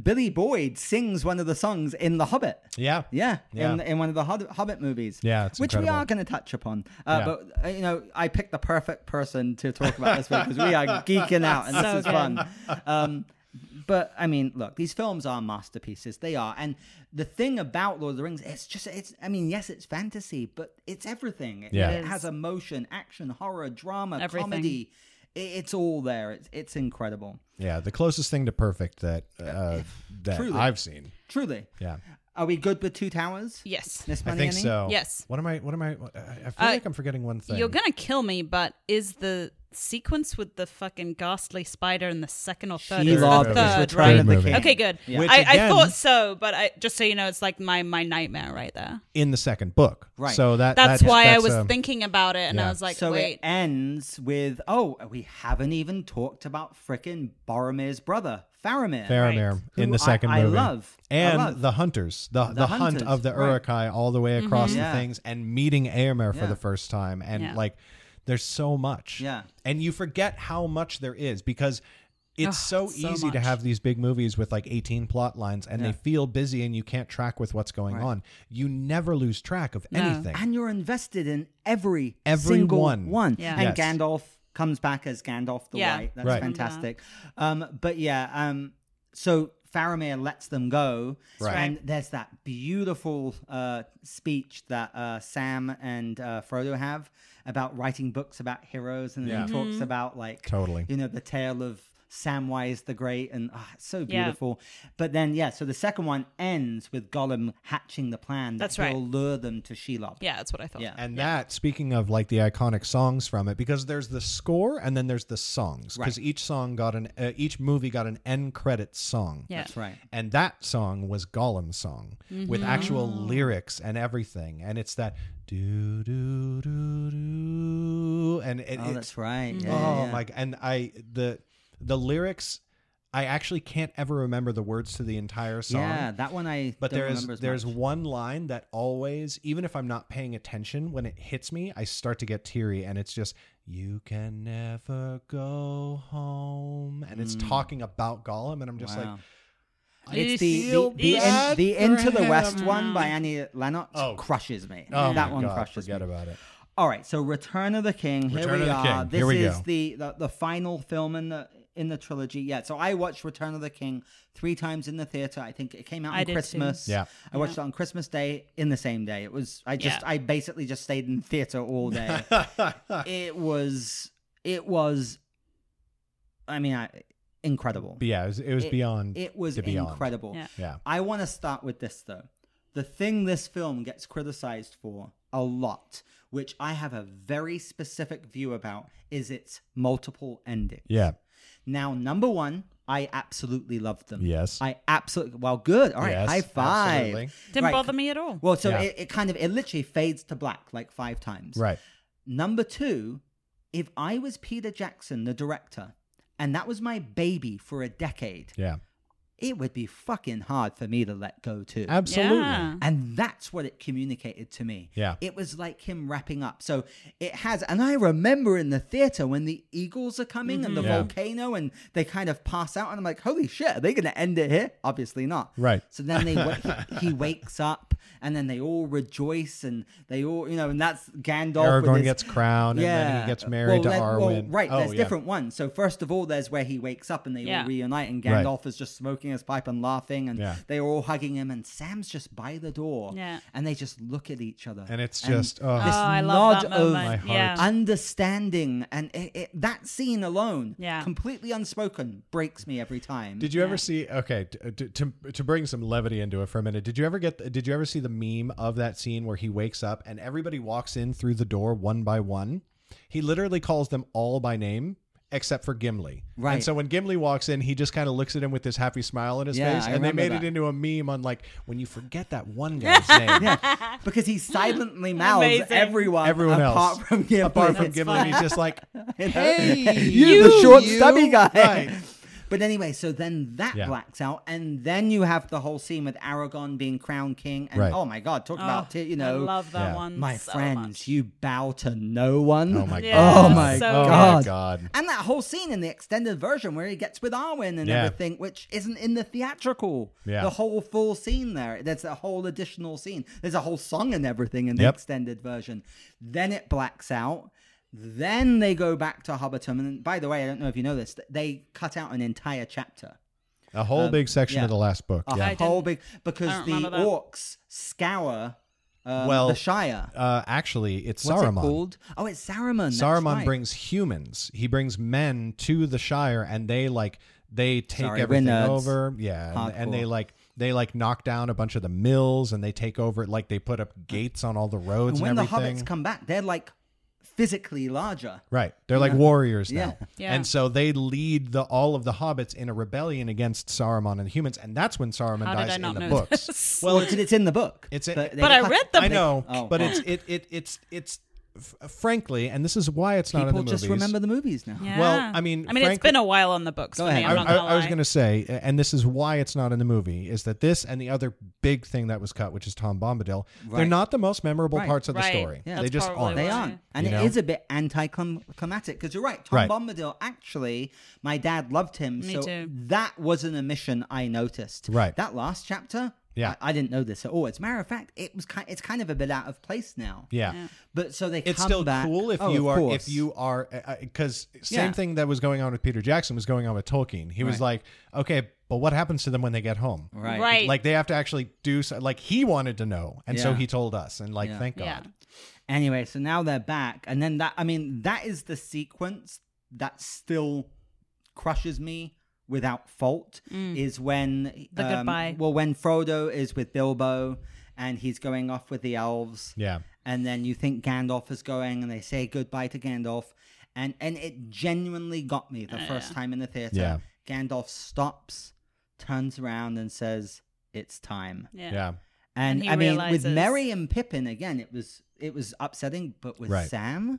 Billy Boyd sings one of the songs in The Hobbit. Yeah. Yeah, Yeah. In, in one of the Hobbit, Hobbit movies. Yeah, it's which we are going to touch upon. Uh, Yeah. But uh, you know, I picked the perfect person to talk about this because we are geeking out, and this So is good. fun. Um, but I mean, look, these films are masterpieces. They are, and the thing about Lord of the Rings, it's just, it's. I mean, yes, it's fantasy, but it's everything. It, Yeah. it It has emotion, action, horror, drama, Everything. comedy. It, it's all there. It's it's incredible. Yeah, the closest thing to perfect that uh, that Truly. I've seen. Truly. Yeah, Are we good with Two Towers? Yes. Miss I think Annie? so. Yes. What am I? What am I? I I feel Uh, like I'm forgetting one thing. You're gonna kill me, but is the sequence with the fucking ghastly spider in the second or third? She It's the loved third, right? the Movie. Okay, good. Yeah. Which I, I thought so, but I just so you know, it's like my my nightmare right there. in the second book. Right. So that That's, why I was um, thinking about it, and yeah. I was like, so wait, it ends with oh, we haven't even talked about frickin' Boromir's brother, Faramir. Faramir Right. in the second I, movie. I love. I and love. the hunters, the the, hunt hunters, of the right. Uruk-hai all the way across Yeah. the things, and meeting Eomer for Yeah. the first time, and Yeah. like, there's so much. Yeah. and you forget how much there is because. It's Ugh, so, so easy to have these big movies with like 18 plot lines and Yeah. they feel busy and you can't track with what's going Right. on. You never lose track of No. anything. and you're invested in every Every single one. one. Yeah. And Yes. Gandalf comes back as Gandalf the Yeah. White. That's Right. fantastic. Um, but yeah, um, so Faramir lets them go, Right. and there's that beautiful uh, speech that uh, Sam and uh, Frodo have about writing books about heroes, and Yeah. he talks mm-hmm. about like Totally. you know the tale of Samwise the Great, and ah, it's so Yeah. beautiful. But then, yeah, so the second one ends with Gollum hatching the plan that That's right. he'll lure them to Shelob. Yeah, that's what I thought. Yeah. And that, speaking of like the iconic songs from it, because there's the score and then there's the songs, because Right. each song got an uh, each movie got an end credit song. Yeah. That's right. And that song was Gollum's song with actual lyrics and everything, and it's that do do do do, and it, Oh, it- that's right. Yeah, oh yeah. my! And I the the lyrics, I actually can't ever remember the words to the entire song. Yeah, that one I But don't there's remember as there's much. one line that always, even if I'm not paying attention, when it hits me, I start to get teary, and it's just "You can never go home," and it's talking about Gollum, and I'm just like, Mm. Wow. I It's the the, the, bad in, the Into the him. West one by Annie Lennox Oh. crushes me. "Oh that one God, crushes forget me. about it." All right, so Return of the King. Here we are. King. This Here we is go. the, the the final film in the in the trilogy. Yeah, so I watched Return of the King three times in the theater. I think it came out I on did too. Christmas. Yeah. I watched it on Christmas Day in the same day. It was I just Yeah. I basically just stayed in theater all day. it was it was I mean, I, incredible. But yeah, it was, it was It- beyond. It was the beyond. incredible. Yeah. yeah, I want to start with this though. The thing this film gets criticized for a lot, which I have a very specific view about, is its multiple endings. yeah, Now, number one, I absolutely loved them. yes, I absolutely well, good. All right, Yes, high five. absolutely. Didn't Right. bother me at all. Well, so Yeah. it, it kind of it literally fades to black like five times. right. Number two, if I was Peter Jackson, the director, and that was my baby for a decade, Yeah, it would be fucking hard for me to let go too. absolutely. Yeah. And that's what it communicated to me. Yeah. It was like him wrapping up. So it has, and I remember in the theater when the eagles are coming and the mm-hmm. Yeah. volcano and they kind of pass out, and I'm like, holy shit, are they going to end it here? Obviously not. Right. So then they he, he wakes up and then they all rejoice and they all, you know, and that's Gandalf. with Aragorn his- gets crowned, and then he gets married to then- well, Arwen. right, Oh, there's yeah. different ones. So first of all, there's where he wakes up and they Yeah. all reunite, and Right. Gandalf is just smoking his pipe and laughing, and Yeah. they're all hugging him, and Sam's just by the door, Yeah. and they just look at each other, And it's just, oh. this oh, I love nod that of. My heart. Understanding, and it, it, that scene alone, Yeah. completely unspoken, breaks me every time. Did you Yeah. ever see? Okay, to, to to bring some levity into it for a minute. Did you ever get? Did you ever see the meme of that scene where he wakes up and everybody walks in through the door one by one? He literally calls them all by name except for Gimli. Right. And so when Gimli walks in, he just kind of looks at him with this happy smile on his Yeah, face, I and they made that. it into a meme on like when you forget that one guy's name. yeah, because he silently mouths Amazing. everyone, Everyone apart else. from Gimli. Apart from That's Gimli, funny. he's just like, You know? hey, you, the short, you." stubby guy. Right. But anyway, so then that Yeah. blacks out, and then you have the whole scene with Aragorn being crowned king, and Right. oh my god, talk about Oh, t- you know, I love that Yeah. one. my so friends, much. you bow to no one. Oh my Yeah, god. Oh my so Oh god. my god. And that whole scene in the extended version where he gets with Arwen and Yeah. everything, which isn't in the theatrical. Yeah. The whole full scene there. There's a whole additional scene. There's a whole song and everything in the Yep. extended version. Then it blacks out. Then they go back to Hobbiton. And by the way, I don't know if you know this, they cut out an entire chapter. A whole big section yeah. of the last book. A yeah. I whole big because the that. orcs scour um, Well, the Shire. Uh, actually, it's What's Saruman. it called? Oh, it's Saruman. that's Saruman right. brings humans. He brings men to the Shire, and they like they take Sorry, everything over. Yeah, and, and they like they like knock down a bunch of the mills, and they take over. It, like they put up gates on all the roads And and, when the everything. hobbits come back, they're like physically larger. Right, they're like warriors now, Yeah. Yeah. and so they lead the all of the hobbits in a rebellion against Saruman and the humans, and that's when Saruman How did dies I in the know books. this? Well, it's, it's in the book. It's a- they But I cut- read the I book. know, Oh, but oh. it's it it it's it's f- frankly, and this is why it's not in the just movies. remember the movies now. Yeah. Well, I mean, I mean, it's been a while on the books Go for ahead. me. I- I'm I, not gonna I was lie. going to say, and this is why it's not in the movie, is that this and the other big thing that was cut, which is Tom Bombadil, they're Right. not the most memorable Right. parts of the Right. story. Yeah. They That's just probably aren't. They why. aren't. And You it know? is a bit anticlimactic because you're right. Tom Right. Bombadil, actually, my dad loved him. Me so too. that was an omission I noticed. Right. That last chapter, Yeah. I, I didn't know this at all. Oh, as a matter of fact, it was kind, it's kind of a bit out of place now. Yeah. Yeah. But so they It's come still back. cool if Oh, you of are course. if you are uh, uh, because same Yeah. thing that was going on with Peter Jackson was going on with Tolkien. He was like, okay, but what happens to them when they get home? right. Right. Like they have to actually do so, like he wanted to know, and so he told us, and like Yeah. thank God. Yeah. Anyway, so now they're back, and then that I mean that is the sequence that still crushes me without fault is when Mm. The um, goodbye. Well, when Frodo is with Bilbo and he's going off with the elves, Yeah. and then you think Gandalf is going, and they say goodbye to Gandalf, and and it genuinely got me the first time in the theater. Yeah. Gandalf stops, turns around, and says, "It's time." Yeah. Yeah. And, And he I mean, realizes- with Merry and Pippin again, it was it was upsetting, but with Right. Sam,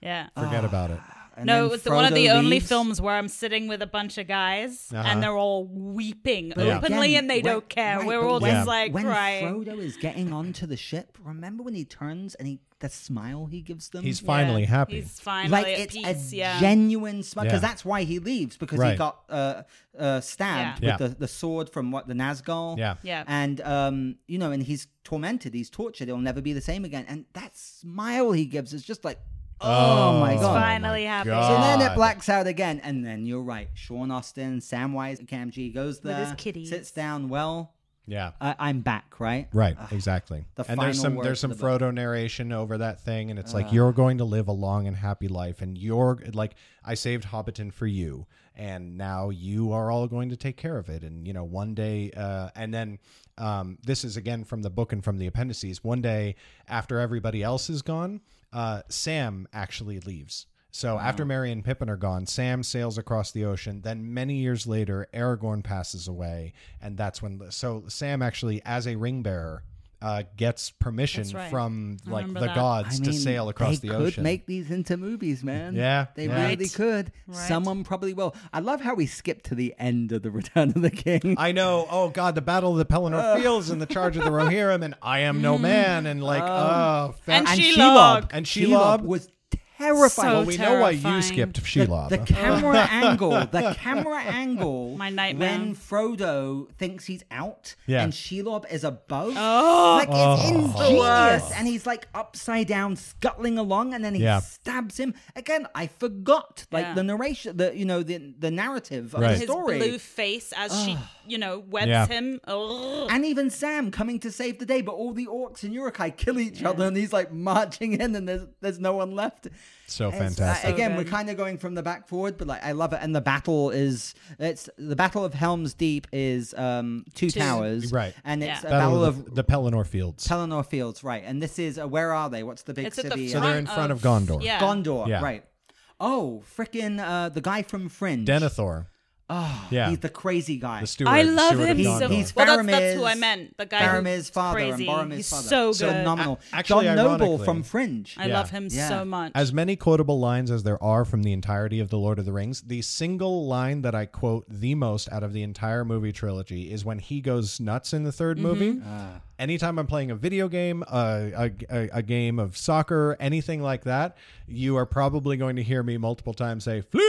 Yeah. Forget about it. And no, then it was the, one of Frodo the only films where I'm sitting with a bunch of guys Uh-huh. and they're all weeping Yeah. openly Again, and they when- don't care. right, We're all when- just like when crying. Frodo is getting onto the ship. Remember when he turns and he the smile he gives them. He's finally Yeah. happy. He's finally like at it's peace. a yeah. genuine smile because Yeah. that's why he leaves because Right. he got uh, uh, stabbed Yeah. with the, the sword from what the Nazgul. Yeah. Yeah. and um, you know, and he's tormented, he's tortured. He'll never be the same again. And that smile he gives is just like, oh, my Oh, god. finally happy. So then it blacks out again, and then you're right. Sean Astin, Samwise Gamgee goes With there, his kitties. sits down. Well, Yeah. I, I'm back, right? Right, exactly. the and there's final some words there's some of the book. Frodo narration over that thing, and it's like you're going to live a long and happy life, and you're like I saved Hobbiton for you, and now you are all going to take care of it, and you know one day, uh, and then um, this is again from the book and from the appendices. One day after everybody else is gone, uh, Sam actually leaves. So after Merry and Pippin are gone, Sam sails across the ocean. Then many years later, Aragorn passes away, and that's when. So Sam actually, as a ring bearer, uh, gets permission right. from I like the that. gods I to sail across the ocean. they could ocean. make these into movies, man. Yeah, they yeah. really Right. could. Right. Someone probably will. I love how we skip to the end of the Return of the King. I know. Oh God, the Battle of the Pelennor Fields and the Charge of the Rohirrim, and I am no man, and like oh, fa- And and Shelob. Shelob, And Shelob. was terrifying. So well, we know why you terrifying. skipped the, Shelob. the camera angle, the camera angle. My nightmare. When Frodo thinks he's out Yeah. and Shelob is above. Oh. like it's Oh. ingenious, and he's like upside down, scuttling along, and then he Yeah. stabs him again. I forgot, like Yeah. the narration, the you know the the narrative of Right. the His story. blue face as she, you know, webs Yeah. him. Ugh. And even Sam coming to save the day, but all the orcs and Uruk-hai kill each other, and he's like marching in, and there's there's no one left. So It's, uh, fantastic. again, So we're kind of going from the back forward, but like I love it. And the battle is it's the battle of Helm's Deep is um two, Two. towers, Right. And it's Yeah. a Battle, battle, of of the, the Pelennor Fields. Pelennor Fields, right? And this is uh, where are they? What's the big It's at the city? so Uh, they're in front of, Gondor. Yeah. Gondor, Yeah. right? Oh, frickin' uh, the guy from Fringe. Denethor, Oh, Yeah. he's the crazy guy. the steward. I love steward him He's- so Gondor. he's well. That's, that's who I meant. The guy Faramir's who's father crazy. and Boromir's He's father. so good. phenomenal. A- actually, John Noble from Fringe. I Yeah. love him Yeah. so much. As many quotable lines as there are from the entirety of The Lord of the Rings, the single line that I quote the most out of the entire movie trilogy is when he goes nuts in the 3rd movie. Ah. Anytime I'm playing a video game, uh, a, a, a game of soccer, anything like that, you are probably going to hear me multiple times say, Flee,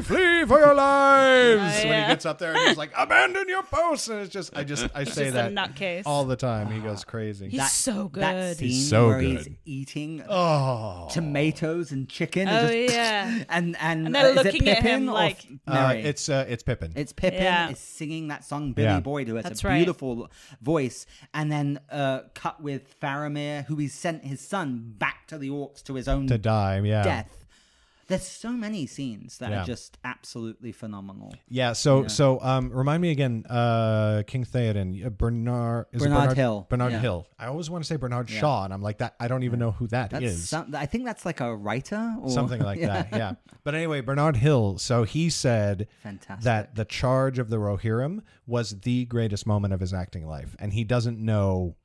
flee for your lives! Oh, When yeah. he gets up there and he's like, Abandon your posts! And it's just, I just, I say just a that nutcase. all the time. He goes crazy. He's so good. That scene He's so where he's eating oh. tomatoes and chicken. Oh, and just, yeah. And and, And they're uh, looking at him like- F- Uh, it's, uh, it's Pippin. It's Pippin Yeah. is singing that song Billy Yeah. Boyd, who has That's a right. beautiful voice, and then uh, cut with Faramir, who he sent his son back to the orcs to his own to die, yeah. death. There's so many scenes that Yeah. are just absolutely phenomenal. Yeah. So so um, remind me again, uh, King Theoden, uh, Bernard is Bernard Bernard Hill. Bernard Yeah. Hill. I always want to say Bernard Shaw, and I'm like that. I don't even know who that is. That's some, I think that's like a writer or Something like Yeah. that. Yeah. But anyway, Bernard Hill. So he said Fantastic. that the charge of the Rohirrim was the greatest moment of his acting life, and he doesn't know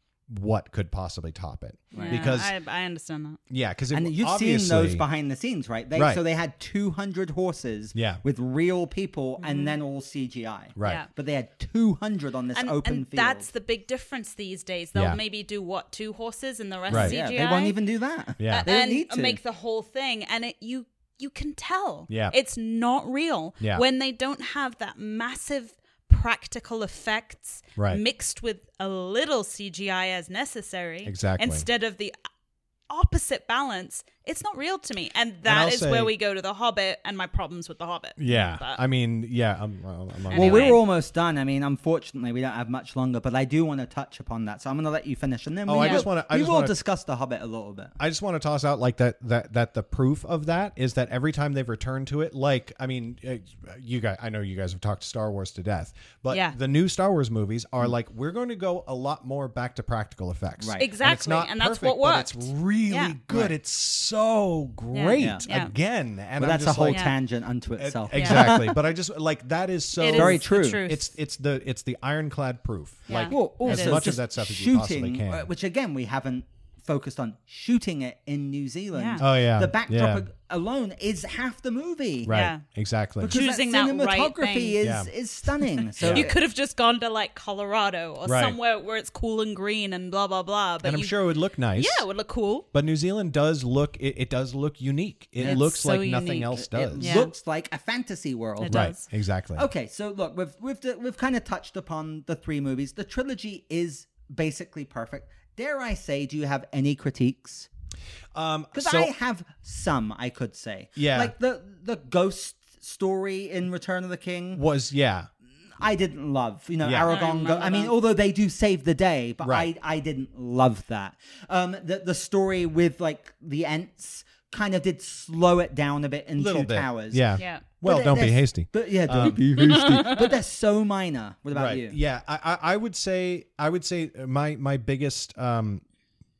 what could possibly top it Yeah, because I, I understand that. yeah, because And you've seen those behind the scenes, right? They, Right. So they had 200 horses Yeah. with real people and mm-hmm. then all CGI. right. Yeah. But they had 200 on this And, open and field. that's the big difference these days. They'll Yeah. maybe do what two horses and the rest Right. CGI. yeah, they won't even do that. Yeah. They and need to. make the whole thing, and it you you can tell. Yeah. it's not real. Yeah. when they don't have that massive practical effects Right. mixed with a little CGI as necessary. Exactly. Instead of the opposite balance, it's not real to me. And that I'll is say- where we go to the Hobbit and my problems with the Hobbit. Yeah, But- I mean, yeah, I'm. Well, I'm Well, Anyway. we're almost done. I mean, unfortunately, we don't have much longer, but I do want to touch upon that. So I'm going to let you finish, and then Oh, we I will, just wanna- I we just will wanna- discuss the Hobbit a little bit. I just want to toss out like that that that the proof of that is that every time they've returned to it, like I mean, uh, you guys, I know you guys have talked Star Wars to death, but Yeah. the new Star Wars movies are like we're going to go a lot more back to practical effects, Right. And it's Exactly, not and that's perfect, what but it's worked. really Yeah. good. Right. It's so great Yeah. Yeah. again, and But I'm that's a whole like, Yeah. tangent unto itself. exactly. but I just like that is so It is Very the true. It's it's the it's the ironclad proof. Yeah. Like Well, It also is. much of that stuff as you possibly can. uh, which again we haven't focused on shooting it in New Zealand. Yeah. Oh, yeah. the backdrop Yeah. alone is half the movie. right, Yeah. exactly. Because Choosing that that right cinematography thing. is Yeah. is stunning. So You could have just gone to like Colorado or Right. somewhere where it's cool and green and blah blah blah. But and I'm you- sure it would look nice. yeah, it would look cool. But New Zealand does look it, it does look unique. It It's looks so like nothing unique. else it does. Yeah. looks like a fantasy world. It Right, does. exactly. Okay, so look, we've we've we've kind of touched upon the three movies. The trilogy is basically perfect. Dare I say, do you have any critiques? Um Because so I have some, I could say. Yeah. like the the ghost story in Return of the King. was yeah. I didn't love. You know, Yeah. I Aragorn. Go- I mean, that. although they do save the day, but Right. I I didn't love that. Um, the the story with like the Ents kind of did slow it down a bit in Little Two bit. Towers. Yeah. Yeah. Well, But don't be hasty. But yeah, don't be hasty. But they're so minor. What about right. you? Yeah. I, I I would say I would say my my biggest um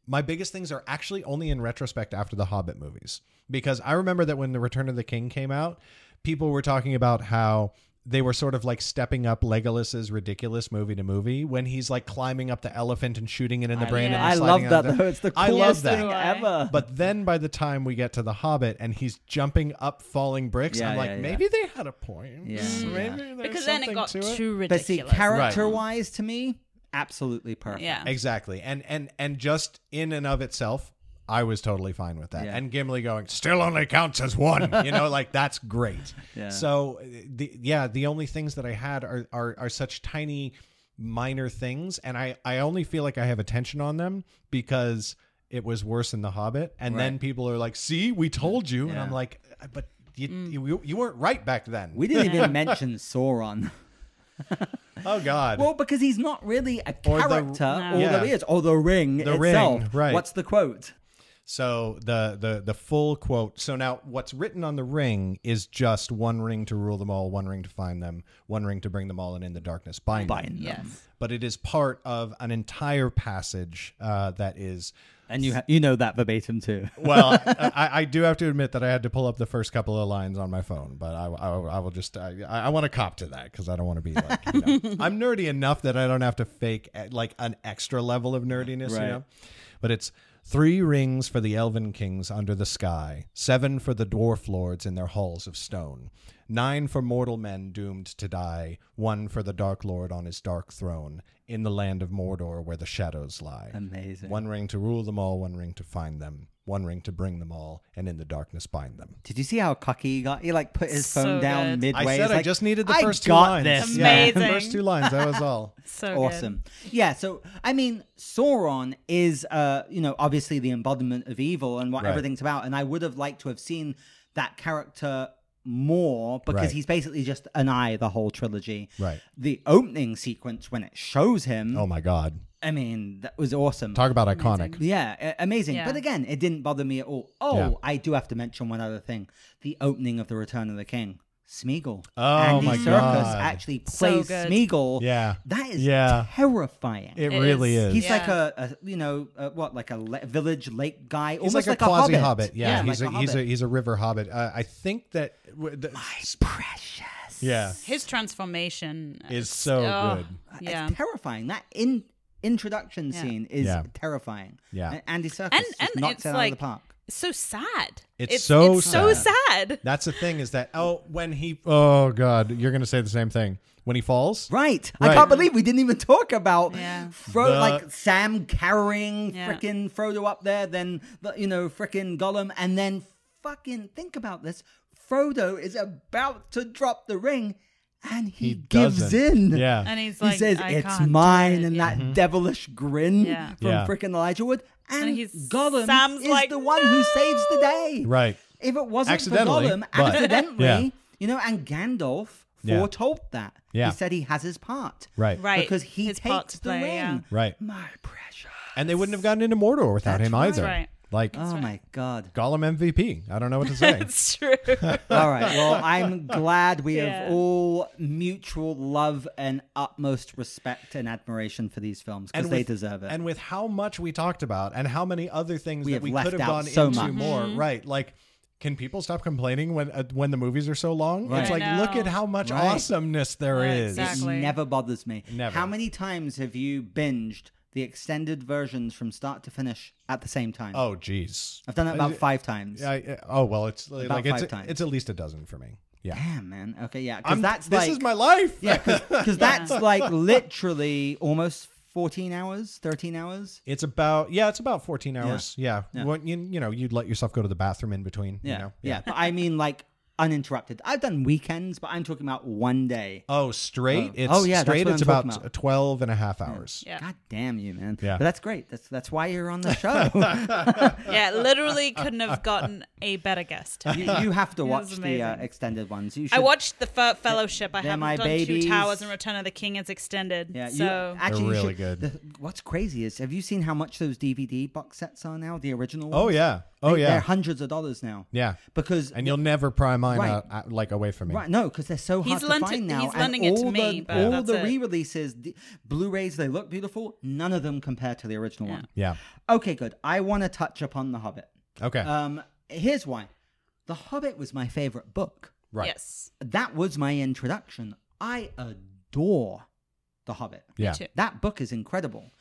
my biggest things are actually only in retrospect after the Hobbit movies. Because I remember that when the Return of the King came out, people were talking about how they were sort of like stepping up Legolas's ridiculous movie to movie when he's like climbing up the elephant and shooting it in the I- brain. Yeah. and I love that the- though. It's the I love coolest that. thing ever. But then by the time we get to the Hobbit and he's jumping up falling bricks, Yeah, I'm like, yeah, yeah. maybe they had a point. Yeah, Maybe yeah. Because then it got to it. too But see, character wise, to me, absolutely perfect. yeah. Exactly. And and and just in and of itself, I was totally fine with that. Yeah. And Gimli going, still only counts as one. You know, like that's great. Yeah. So the yeah, the only things that I had are are, are such tiny minor things and I, I only feel like I have attention on them because it was worse in The Hobbit. And then people are like, see, we told you. And I'm like, uh, but mm. you, you, you weren't right back then. We didn't even mention Sauron. oh God. Well, because he's not really a Or the- character, No. although Yeah. he is. Or the ring The itself. ring, right. What's the quote? So the the the full quote. So now what's written on the ring is just one ring to rule them all, one ring to find them, one ring to bring them all, and in the darkness bind, them. Bind them. Yes. But it is part of an entire passage uh, that is. And you ha- you know that verbatim too. Well, I, I do have to admit that I had to pull up the first couple of lines on my phone, but I, I, I will just I, I want to cop to that because I don't want to be like you know, I'm nerdy enough that I don't have to fake eh, like an extra level of nerdiness, you know. But it's three rings for the elven kings under the sky, seven for the dwarf lords in their halls of stone, nine for mortal men doomed to die, one for the dark lord on his dark throne in the land of Mordor where the shadows lie. Amazing. One ring to rule them all, one ring to find them, one ring to bring them all, and in the darkness bind them. Did you see how cocky he got? He like put his So phone down good. midway. I said It's I just needed the "I first two lines. this, Yeah, man." the first two lines. That was all. So good. awesome. Yeah, so I mean, Sauron is, uh, you know, obviously the embodiment of evil and what Right. everything's about. And I would have liked to have seen that character more because Right. he's basically just an eye the whole trilogy. Right. The opening sequence when it shows him, Oh my god! I mean, that was awesome. Talk about iconic. Yeah, amazing. Yeah. But again, it didn't bother me at all. Oh, Yeah. I do have to mention one other thing: the opening of the Return of the King. Smeagol. Oh, Andy my Serkis God. actually plays good. Smeagol. Yeah. that is Yeah. terrifying. It, It really is. is. He's Yeah. like a, a you know uh, what like a le- village lake guy, He's almost like, like, a quasi hobbit. hobbit. Yeah, he's like a, he's a hobbit. he's a river hobbit. Uh, I think that w- the, precious. yeah His transformation is so oh, good. Yeah. it's terrifying. That in introduction Yeah. scene is Yeah. terrifying. Yeah. And Andy Serkis And- just and knocks it's it out like- of the park. So sad. It's so it's so sad. sad. That's the thing is that oh when he oh god you're gonna say the same thing when he falls Right. Right. I can't believe we didn't even talk about Yeah. Fro- The- like Sam carrying Yeah. frickin' Frodo up there, then the, you know frickin' Gollum, and then fucking think about this. Frodo is about to drop the ring, and he, He gives doesn't. in. Yeah. And he's he like, says "I it's can't mine, it." and Yeah. that mm-hmm. devilish grin Yeah. from Yeah. frickin' Elijah Wood. And, And he's- Gollum Sam's is like, the one who saves the day. Right. If it wasn't for Accidentally, Gollum, but- accidentally, Yeah. you know, and Gandalf Yeah. foretold that. Yeah. He said he has his part. Right. Right. Because he His takes to the play, ring. yeah. Right. My precious. And they wouldn't have gotten into Mordor without That's him right. either. Right. Like Oh my god. Gollum MVP. I don't know what to say. It's true. All right. Well, I'm glad we Yeah. have all mutual love and utmost respect and admiration for these films because they deserve it. And with how much we talked about and how many other things We that we left could have out gone so into much. more, Mm-hmm. right? Like, can people stop complaining when uh, when the movies are so long? Right. It's like, look at how much Right. awesomeness there Right, is. exactly. It never bothers me. Never. How many times have you binged the extended versions from start to finish at the same time? Oh, jeez. I've done that about uh, five times. I, I- oh well, it's like About it's five times. it's at least a dozen for me. Yeah. Damn, man. Okay, yeah. Because that's this like is my life. yeah, because that's like literally almost fourteen hours, thirteen hours. It's about yeah, it's about fourteen hours. Yeah, Yeah. When you you know you'd let yourself go to the bathroom in between. Yeah, You know? yeah. But I mean, like uninterrupted. I've done weekends, but I'm talking about one day. Oh, straight. Oh. It's Oh, yeah, straight. It's about about. 12 and a half hours. Yeah. God damn you, man. Yeah. But that's great. That's that's why you're on the show. Yeah, literally couldn't have gotten a better guest. you, you have to watch the uh, extended ones. You I watched the Fe- Fellowship. I They're haven't my done babies. Two Towers and Return of the King is extended. Yeah, you, so actually, you really should- good. the- what's crazy is, have you seen how much those DVD box sets are now? The original. Oh yeah. Oh They- yeah. They're hundreds of dollars now. yeah. Because And you'll never pry mine Right. out, out like away from me. Right, no, because they're so hard He's to lent it- find now. he's and lending it to all me, the, but all that's the it. re-releases, the Blu-rays, they look beautiful. None of them compare to the original Yeah. one. Yeah. Okay, good. I want to touch upon The Hobbit. Okay. Um, here's why: The Hobbit was my favorite book. right. yes, That was my introduction. I adore The Hobbit. Yeah. too. That book is incredible.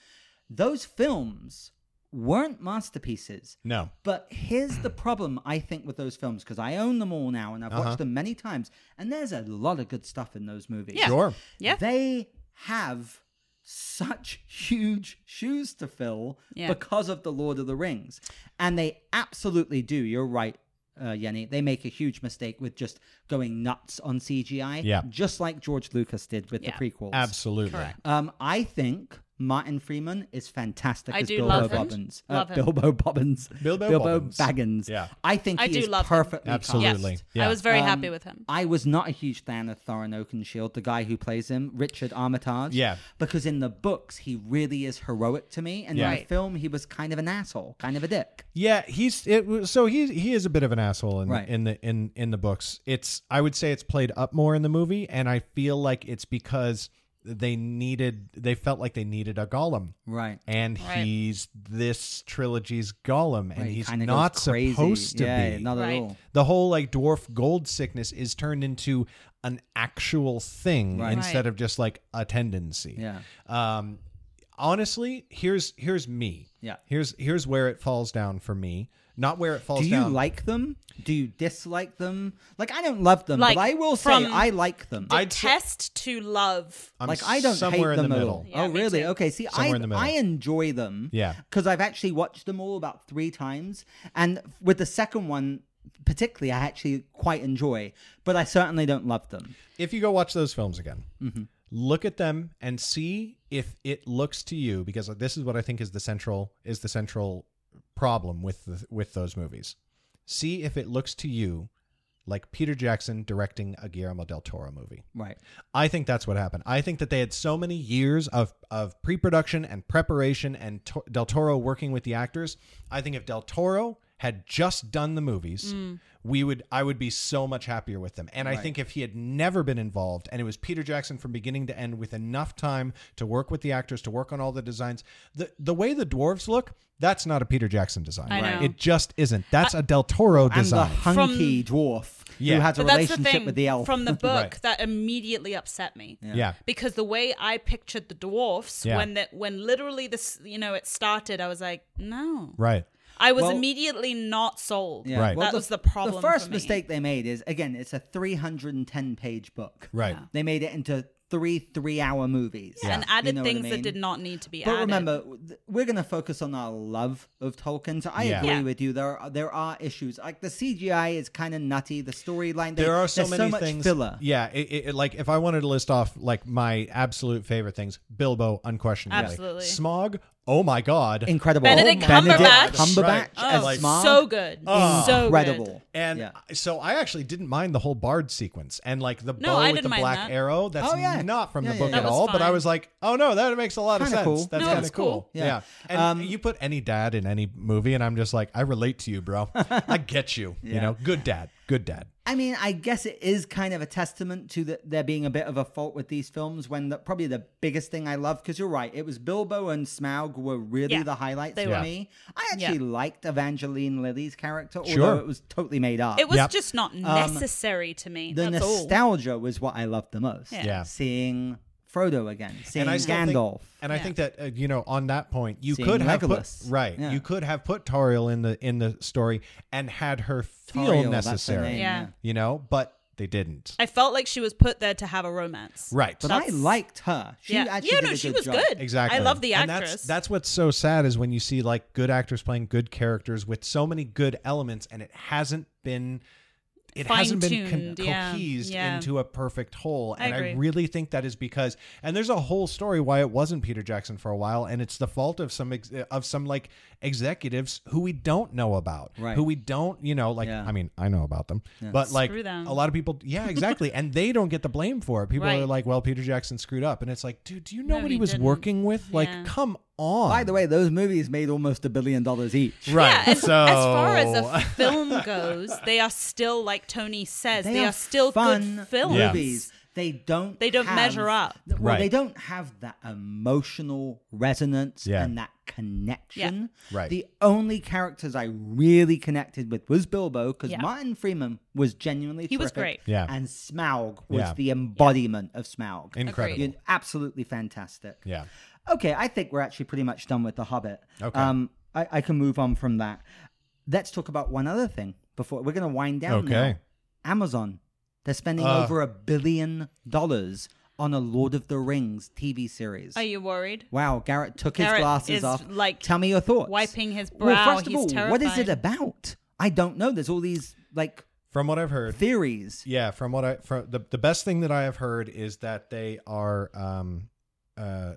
Those films weren't masterpieces. No. But here's the problem, I think, with those films, because I own them all now and I've Uh-huh. watched them many times, and there's a lot of good stuff in those movies. Yeah. Sure. Yeah. They have such huge shoes to fill Yeah. because of the Lord of the Rings. And they absolutely do. You're right, uh, Yenny. They make a huge mistake with just going nuts on CGI. Yeah. Just like George Lucas did with Yeah. the prequels. Absolutely. Um, I think Martin Freeman is fantastic I as do Bilbo love him. Bobbins. Love uh, him. Bilbo Bobbins. Bilbo Bilbo Bobbins. Baggins. Yeah. I think I he do is love him. perfectly Absolutely. cast. Yes, Yeah. I was very Um, happy with him. I was not a huge fan of Thorin Oakenshield, the guy who plays him, Richard Armitage. Yeah. Because in the books, he really is heroic to me. And Yeah. in the Right. film, he was kind of an asshole, kind of a dick. Yeah, he's it was so he he is a bit of an asshole in Right. in the in in the books. It's I would say it's played up more in the movie and I feel like it's because they needed they felt like they needed a Gollum. Right. And Right. he's this trilogy's Gollum and Right, he's kinda not supposed to yeah, be. Not Right. at all. the whole like dwarf gold sickness is turned into an actual thing Right. instead Right. of just like a tendency. Yeah. Um honestly, here's here's me. Yeah. Here's here's where it falls down for me. Not where it falls Do you down. like them? Do you dislike them? Like, I don't love them, Like, but I will say I like them. I'd say- Detest to love. I'm like I don't somewhere hate in them the at all. Yeah, oh, really? too. Okay. See, Somewhere I in the middle. I enjoy them. Yeah. Because I've actually watched them all about three times, and with the second one, particularly, I actually quite enjoy. But I certainly don't love them. If you go watch those films again, Mm-hmm. look at them and see if it looks to you because this is what I think is the central is the central problem with the, with those movies. See if it looks to you like Peter Jackson directing a Guillermo del Toro movie. Right. I think that's what happened. I think that they had so many years of of pre-production and preparation and to- Del Toro working with the actors. I think if Del Toro had just done the movies, mm. we would I would be so much happier with them. And I think if he had never been involved and it was Peter Jackson from beginning to end with enough time to work with the actors to work on all the designs, the the way the dwarves look, that's not a Peter Jackson design. I know. It just isn't. That's a Del Toro And the design. hunky dwarf Yeah. who has a But that's the relationship thing with the elf. from the book Right. that immediately upset me. yeah. Because the way I pictured the dwarfs Yeah. when that when literally this you know it started, I was like, no. Right. I was Well- immediately not sold. Yeah. Right. That was the problem. The first for me. mistake they made is again, it's a 310 page book. Right. They made it into three three-hour movies. yeah. and You added know what I things that did not need to be But added. remember, we're going to focus on our love of Tolkien. So I Yeah. agree Yeah. with you. There are, there are issues. Like the CGI is kind of nutty. The storyline, there are so there's many much things filler. yeah it, it, like if i wanted to list off like my absolute favorite things bilbo unquestionably Absolutely. Smaug oh my god Incredible. Benedict Benedict Cumberbatch. Cumberbatch Right. as oh, Smaug. so good, Oh. so incredible. good. and Yeah. so I actually didn't mind the whole bard sequence and like the No, bow I with the black that. arrow. That's Oh, yeah. not from Yeah, the book yeah. at That was all. But I was like, oh no, that makes a lot of Kinda sense. cool. That's No, kind of cool. cool. Yeah. Yeah. And Um, you put any dad in any movie, and I'm just like, I relate to you, bro. I get you. You know, good dad, good dad. I mean, I guess it is kind of a testament to the, there being a bit of a fault with these films. When the, probably the biggest thing I love, because you're right, it was Bilbo and Smaug were really Yeah, the highlights they for were. me. I actually liked Evangeline Lilly's character, although Sure. it was totally made up. It was Yep. just not um, necessary to me. the That's all. nostalgia was what I loved the most. Yeah. Yeah. Seeing Frodo again, seeing and I still think- Gandalf. and I think that uh, you know, on that point, you Seeing could have put right. Yeah. You could have put Tauriel in the in the story and had her feel Tauriel, necessary. name, Yeah. You know, but they didn't. I felt like she was put there to have a romance. Right. But I liked her. She yeah, actually yeah, did no, a she good was job. good. Exactly. I love the And actress. that's, that's what's so sad is when you see like good actors playing good characters with so many good elements and it hasn't been it hasn't been con- yeah, cohesed yeah. into a perfect whole. And I, agree. really think that is because and there's a whole story why it wasn't Peter Jackson for a while and it's the fault of some ex- of some like executives who we don't know about. Right. Who we don't, you know, like Yeah. I mean, I know about them. But like them. a lot of people yeah, exactly. and they don't get the blame for it. People Right. are like, well, Peter Jackson screwed up and it's like, dude, do you know No, what he, he was didn't. working with? Like, come on. By the way, those movies made almost a billion dollars each. Right. Yeah, and so as far as a film goes, they are still like Tony says, they, are, still fun good films. Yeah. movies. They don't. They don't have- measure up. Well, Right. they don't have that emotional resonance Yeah. and that connection. Right. The only characters I really connected with was Bilbo because Yeah. Martin Freeman was genuinely He was great. Yeah. and Smaug was Yeah. the embodiment of Smaug. incredible. You're absolutely fantastic. Yeah. Okay, I think we're actually pretty much done with The Hobbit. Okay. Um, I, I can move on from that. Let's talk about one other thing before we're going to wind down. now. Okay. Amazon. They're spending Uh. over a billion dollars on a Lord of the Rings TV series. Are you worried? wow, Garrett took his Garrett glasses is, off. like, Tell me your thoughts. wiping his brow. Well, brow. first of He's all, what is it about? I don't know. There's all these like From what I've heard, theories. yeah, from what I from the the best thing that I have heard is that they are um uh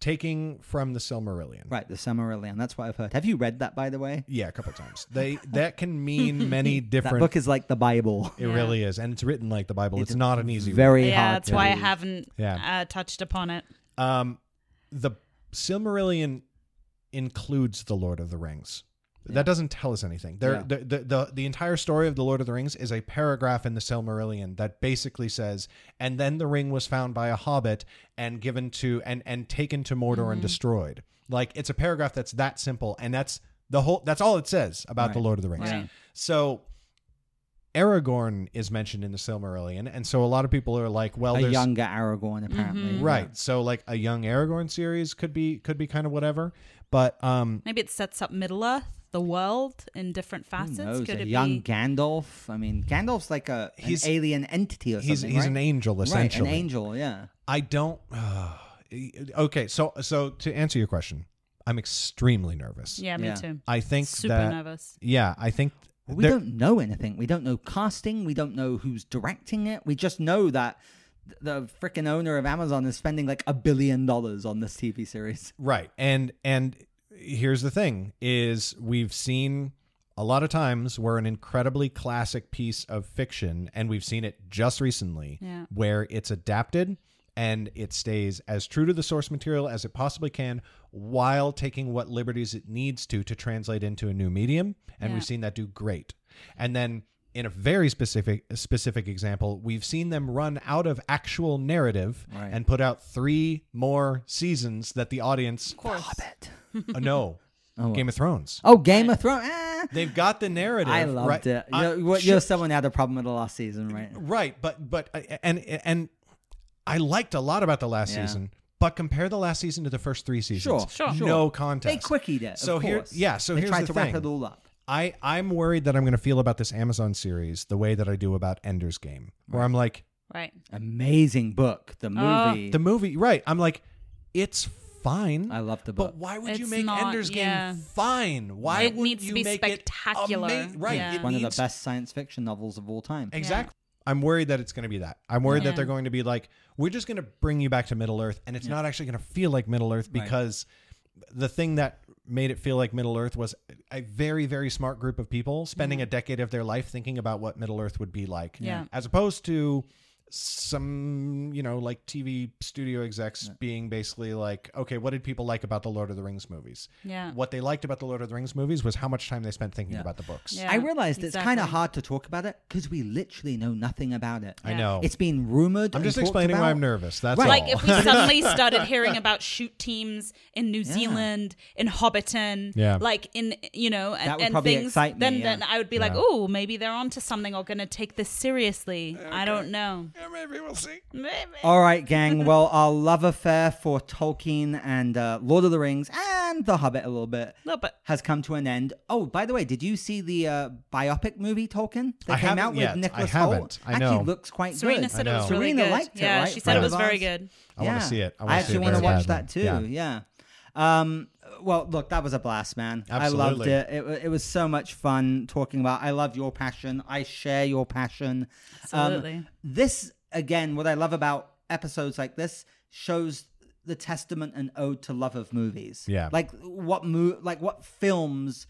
taking from the Silmarillion. Right, the Silmarillion. That's what I've heard. Have you read that, by the way? Yeah, a couple times. They that can mean many That different book is like the Bible. It Yeah. really is, and it's written like the Bible. It's, It's not an easy. Very Yeah, hard. that's to why I haven't Yeah. uh, touched upon it. Um, the Silmarillion includes the Lord of the Rings. That doesn't tell us anything. There, Yeah. the, the the the entire story of the Lord of the Rings is a paragraph in the Silmarillion that basically says, "And then the ring was found by a hobbit and given to and and taken to Mordor Mm-hmm. and destroyed." Like it's a paragraph that's that simple, and that's the whole. That's all it says about the Lord of the Rings. Right. So. Aragorn is mentioned in the Silmarillion, and so a lot of people are like, "Well, a there's younger Aragorn, apparently. right so like a young aragorn series could be could be kind of whatever but um Maybe it sets up Middle Earth, the world, in different Who facets. knows? Could a it young be? Gandalf. I mean, Gandalf's like a an He's- alien entity or he's something. he's right? an angel essentially. Right, essentially an angel. Yeah. i don't uh, okay so so to answer your question i'm extremely nervous Yeah, me Yeah. too. i think Super that nervous. yeah i think Well, we there- don't know anything. We don't know casting. We don't know who's directing it. We just know that th- the freaking owner of Amazon is spending like a billion dollars on this TV series. Right. And and here's the thing is we've seen a lot of times where an incredibly classic piece of fiction and we've seen it just recently Yeah. where it's adapted and it stays as true to the source material as it possibly can while taking what liberties it needs to to translate into a new medium and Yeah. we've seen that do great. And then in a very specific specific example, we've seen them run out of actual narrative Right. and put out three more seasons that the audience Of course. Hobbit. uh, no Oh, Game of Thrones. oh, Game of Thrones. Ah. They've got the narrative. I loved right? it. I- You're, what- you're someone who had a problem with the last season, right? right, but but uh, and and I liked a lot about the last Yeah. season. But compare the last season to the first three seasons. Sure, Sure. sure. No They contest. quickied it. So of here- course. yeah, so they here's tried the to thing. wrap it all up. I I'm worried that I'm going to feel about this Amazon series the way that I do about Ender's Game, where I'm like, Right. Amazing book. The Oh. movie. The movie, right? I'm like, it's fine. I love the book. But why would you make not- Ender's yeah. Game fine? Why It would needs to you be make spectacular. It ama- right. Yeah. It One of the best science fiction novels of all time. Exactly. I'm worried that it's going to be that. I'm worried Yeah. that they're going to be like, we're just going to bring you back to Middle Earth, and it's not actually going to feel like Middle Earth Right. because the thing that made it feel like Middle Earth was a very, very smart group of people spending a decade of their life thinking about what Middle Earth would be like, Yeah. as opposed to some you know like tv studio execs being basically like okay what did people like about the lord of the rings movies Yeah. what they liked about the lord of the rings movies was how much time they spent thinking Yeah. about the books Yeah. I realized it's kind of hard to talk about it because we literally know nothing about it. i know It's been rumored. i'm just talked explaining why i'm nervous that's Right. all Like if we suddenly started hearing about shoot teams in New Zealand, in Hobbiton, Yeah. like in you know, and, That would and probably things, excite me, then yeah. then I would be like, oh, maybe they're onto something or going to take this seriously. I don't know. Yeah, maybe we'll see Maybe. All right, gang. Well, our love affair for Tolkien and uh, Lord of the Rings and The Hobbit a little bit No, but has come to an end. Oh, by the way, did you see the uh, biopic movie Tolkien that I came haven't out yet. with I Nicholas haven't. Holt? I Actually, looks quite Serena good. said it was know. really Serena good. liked it, yeah, right? she said Friend it was very good. I wanna see it. I wanna actually want to watch badly. that too. Yeah. Um, well, look, that was a blast, man. Absolutely. I loved it. it. It was so much fun talking about. I love your passion. I share your passion. Um, Absolutely. this again, what I love about episodes like this shows the testament and ode to love of movies. Yeah. like what mo- like what films,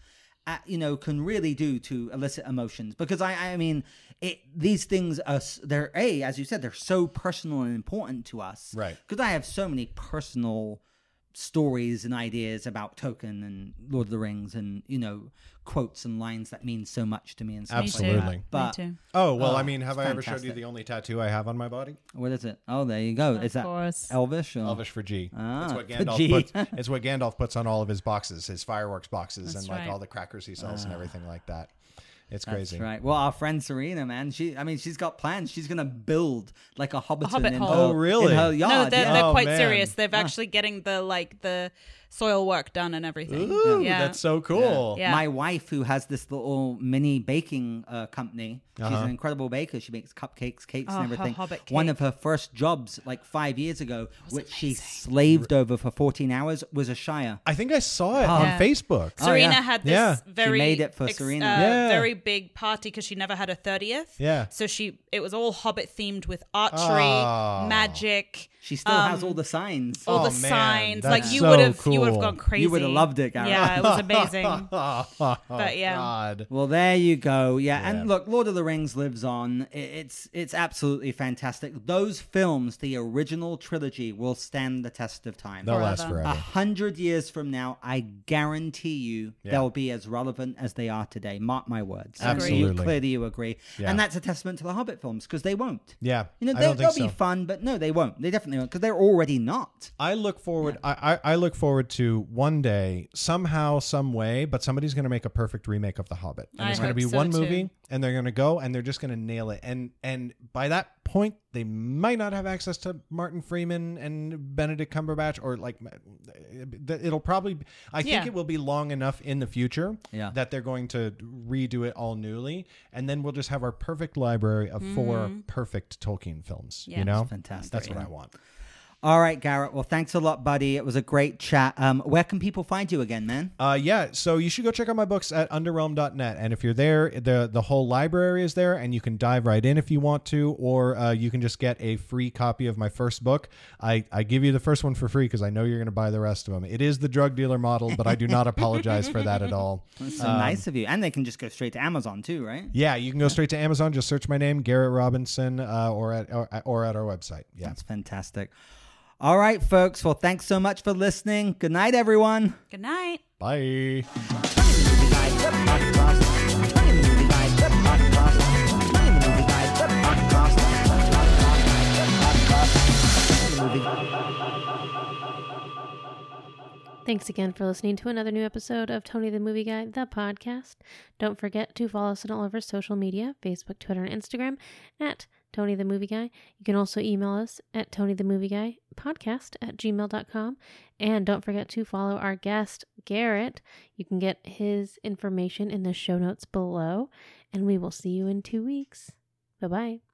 uh, you know, can really do to elicit emotions. Because I, I mean, it these things are they're a as you said they're so personal and important to us. Right. Because I have so many personal stories and ideas about Tolkien and Lord of the Rings and you know quotes and lines that mean so much to me and stuff like Absolutely. that. But Me too. oh well Oh, i mean have it's i ever showed you the only tattoo i have on my body what is it? Oh, there you go. Of is that course. Elvish? Or? Elvish for G. Ah, it's what Gandalf G. puts. It's what Gandalf puts on all of his boxes, his fireworks boxes, That's and like right. all the crackers he sells and everything like that. It's That's crazy. right. Well, our friend Serena, man, she, I mean, she's got plans. She's gonna build like a Hobbiton hobbit in, hole. her, Oh, really? in her yard. no, they're, yeah. they're Oh, quite man. serious. They're actually getting the like the soil work done and everything. Ooh, yeah. that's so cool. Yeah. My wife, who has this little mini baking uh, company, she's Uh-huh. an incredible baker. She makes cupcakes, cakes, Oh, and her everything. One of her first jobs, like five years ago, which she slaved over for 14 hours, was a shire. I think I saw it Oh. on Yeah. Facebook. Oh, Serena yeah. had this Yeah. She very made it for ex- Serena. uh, Yeah. very big party because she never had a thirtieth. Yeah. So she it was all Hobbit themed with archery, Oh. magic. She still um, has all the signs. all Oh, the man, signs. that's Like you so would have you would have gone crazy. You would have loved it, Garrett. Yeah, it was amazing. but yeah. God. Well, there you go. Yeah, Yeah. and look, Lord of the Rings lives on. It's it's absolutely fantastic. Those films, the original trilogy, will stand the test of time. They'll last Forever. A hundred years from now, I guarantee you Yeah. they'll be as relevant as they are today. Mark my words. Absolutely. You, clearly, you agree. Yeah. And that's a testament to the Hobbit films because they won't. Yeah. You know, I they, don't they'll think be fun, but no, they won't. They definitely won't because they're already not. I look forward. I, I I look forward to one day somehow, some way, but somebody's going to make a perfect remake of The Hobbit, and I it's going to be so, one too. movie, and they're going to go and they're just going to nail it. And and by that point, they might not have access to Martin Freeman and Benedict Cumberbatch, or like it'll probably. I think Yeah. it will be long enough in the future Yeah. that they're going to redo it all newly, and then we'll just have our perfect library of four mm-hmm. perfect Tolkien films. Yeah. You know, Fantastic. that's what yeah. I want. All right, Garrett. Well, thanks a lot, buddy. It was a great chat. Um, where can people find you again, man? Uh, yeah, so you should go check out my books at underrealm.net. And if you're there, the the whole library is there, and you can dive right in if you want to, or uh, you can just get a free copy of my first book. I, I give you the first one for free because I know you're going to buy the rest of them. It is the drug dealer model, but I do not apologize for that at all. That's so nice of you. And they can just go straight to Amazon too, right? Yeah, you can go straight to Amazon. Just search my name, Garrett Robinson, uh, or at or, or at our website. Yeah. That's fantastic. All right, folks. Well, thanks so much for listening. Good night, everyone. Good night. Bye. Thanks again for listening to another new episode of Tony the Movie Guy, the podcast. Don't forget to follow us on all of our social media Facebook, Twitter, and Instagram at Tony the Movie Guy. You can also email us at Tony the Movie Guy podcast at gmail.com. And don't forget to follow our guest, Garrett. You can get his information in the show notes below. And we will see you in two weeks. Bye bye.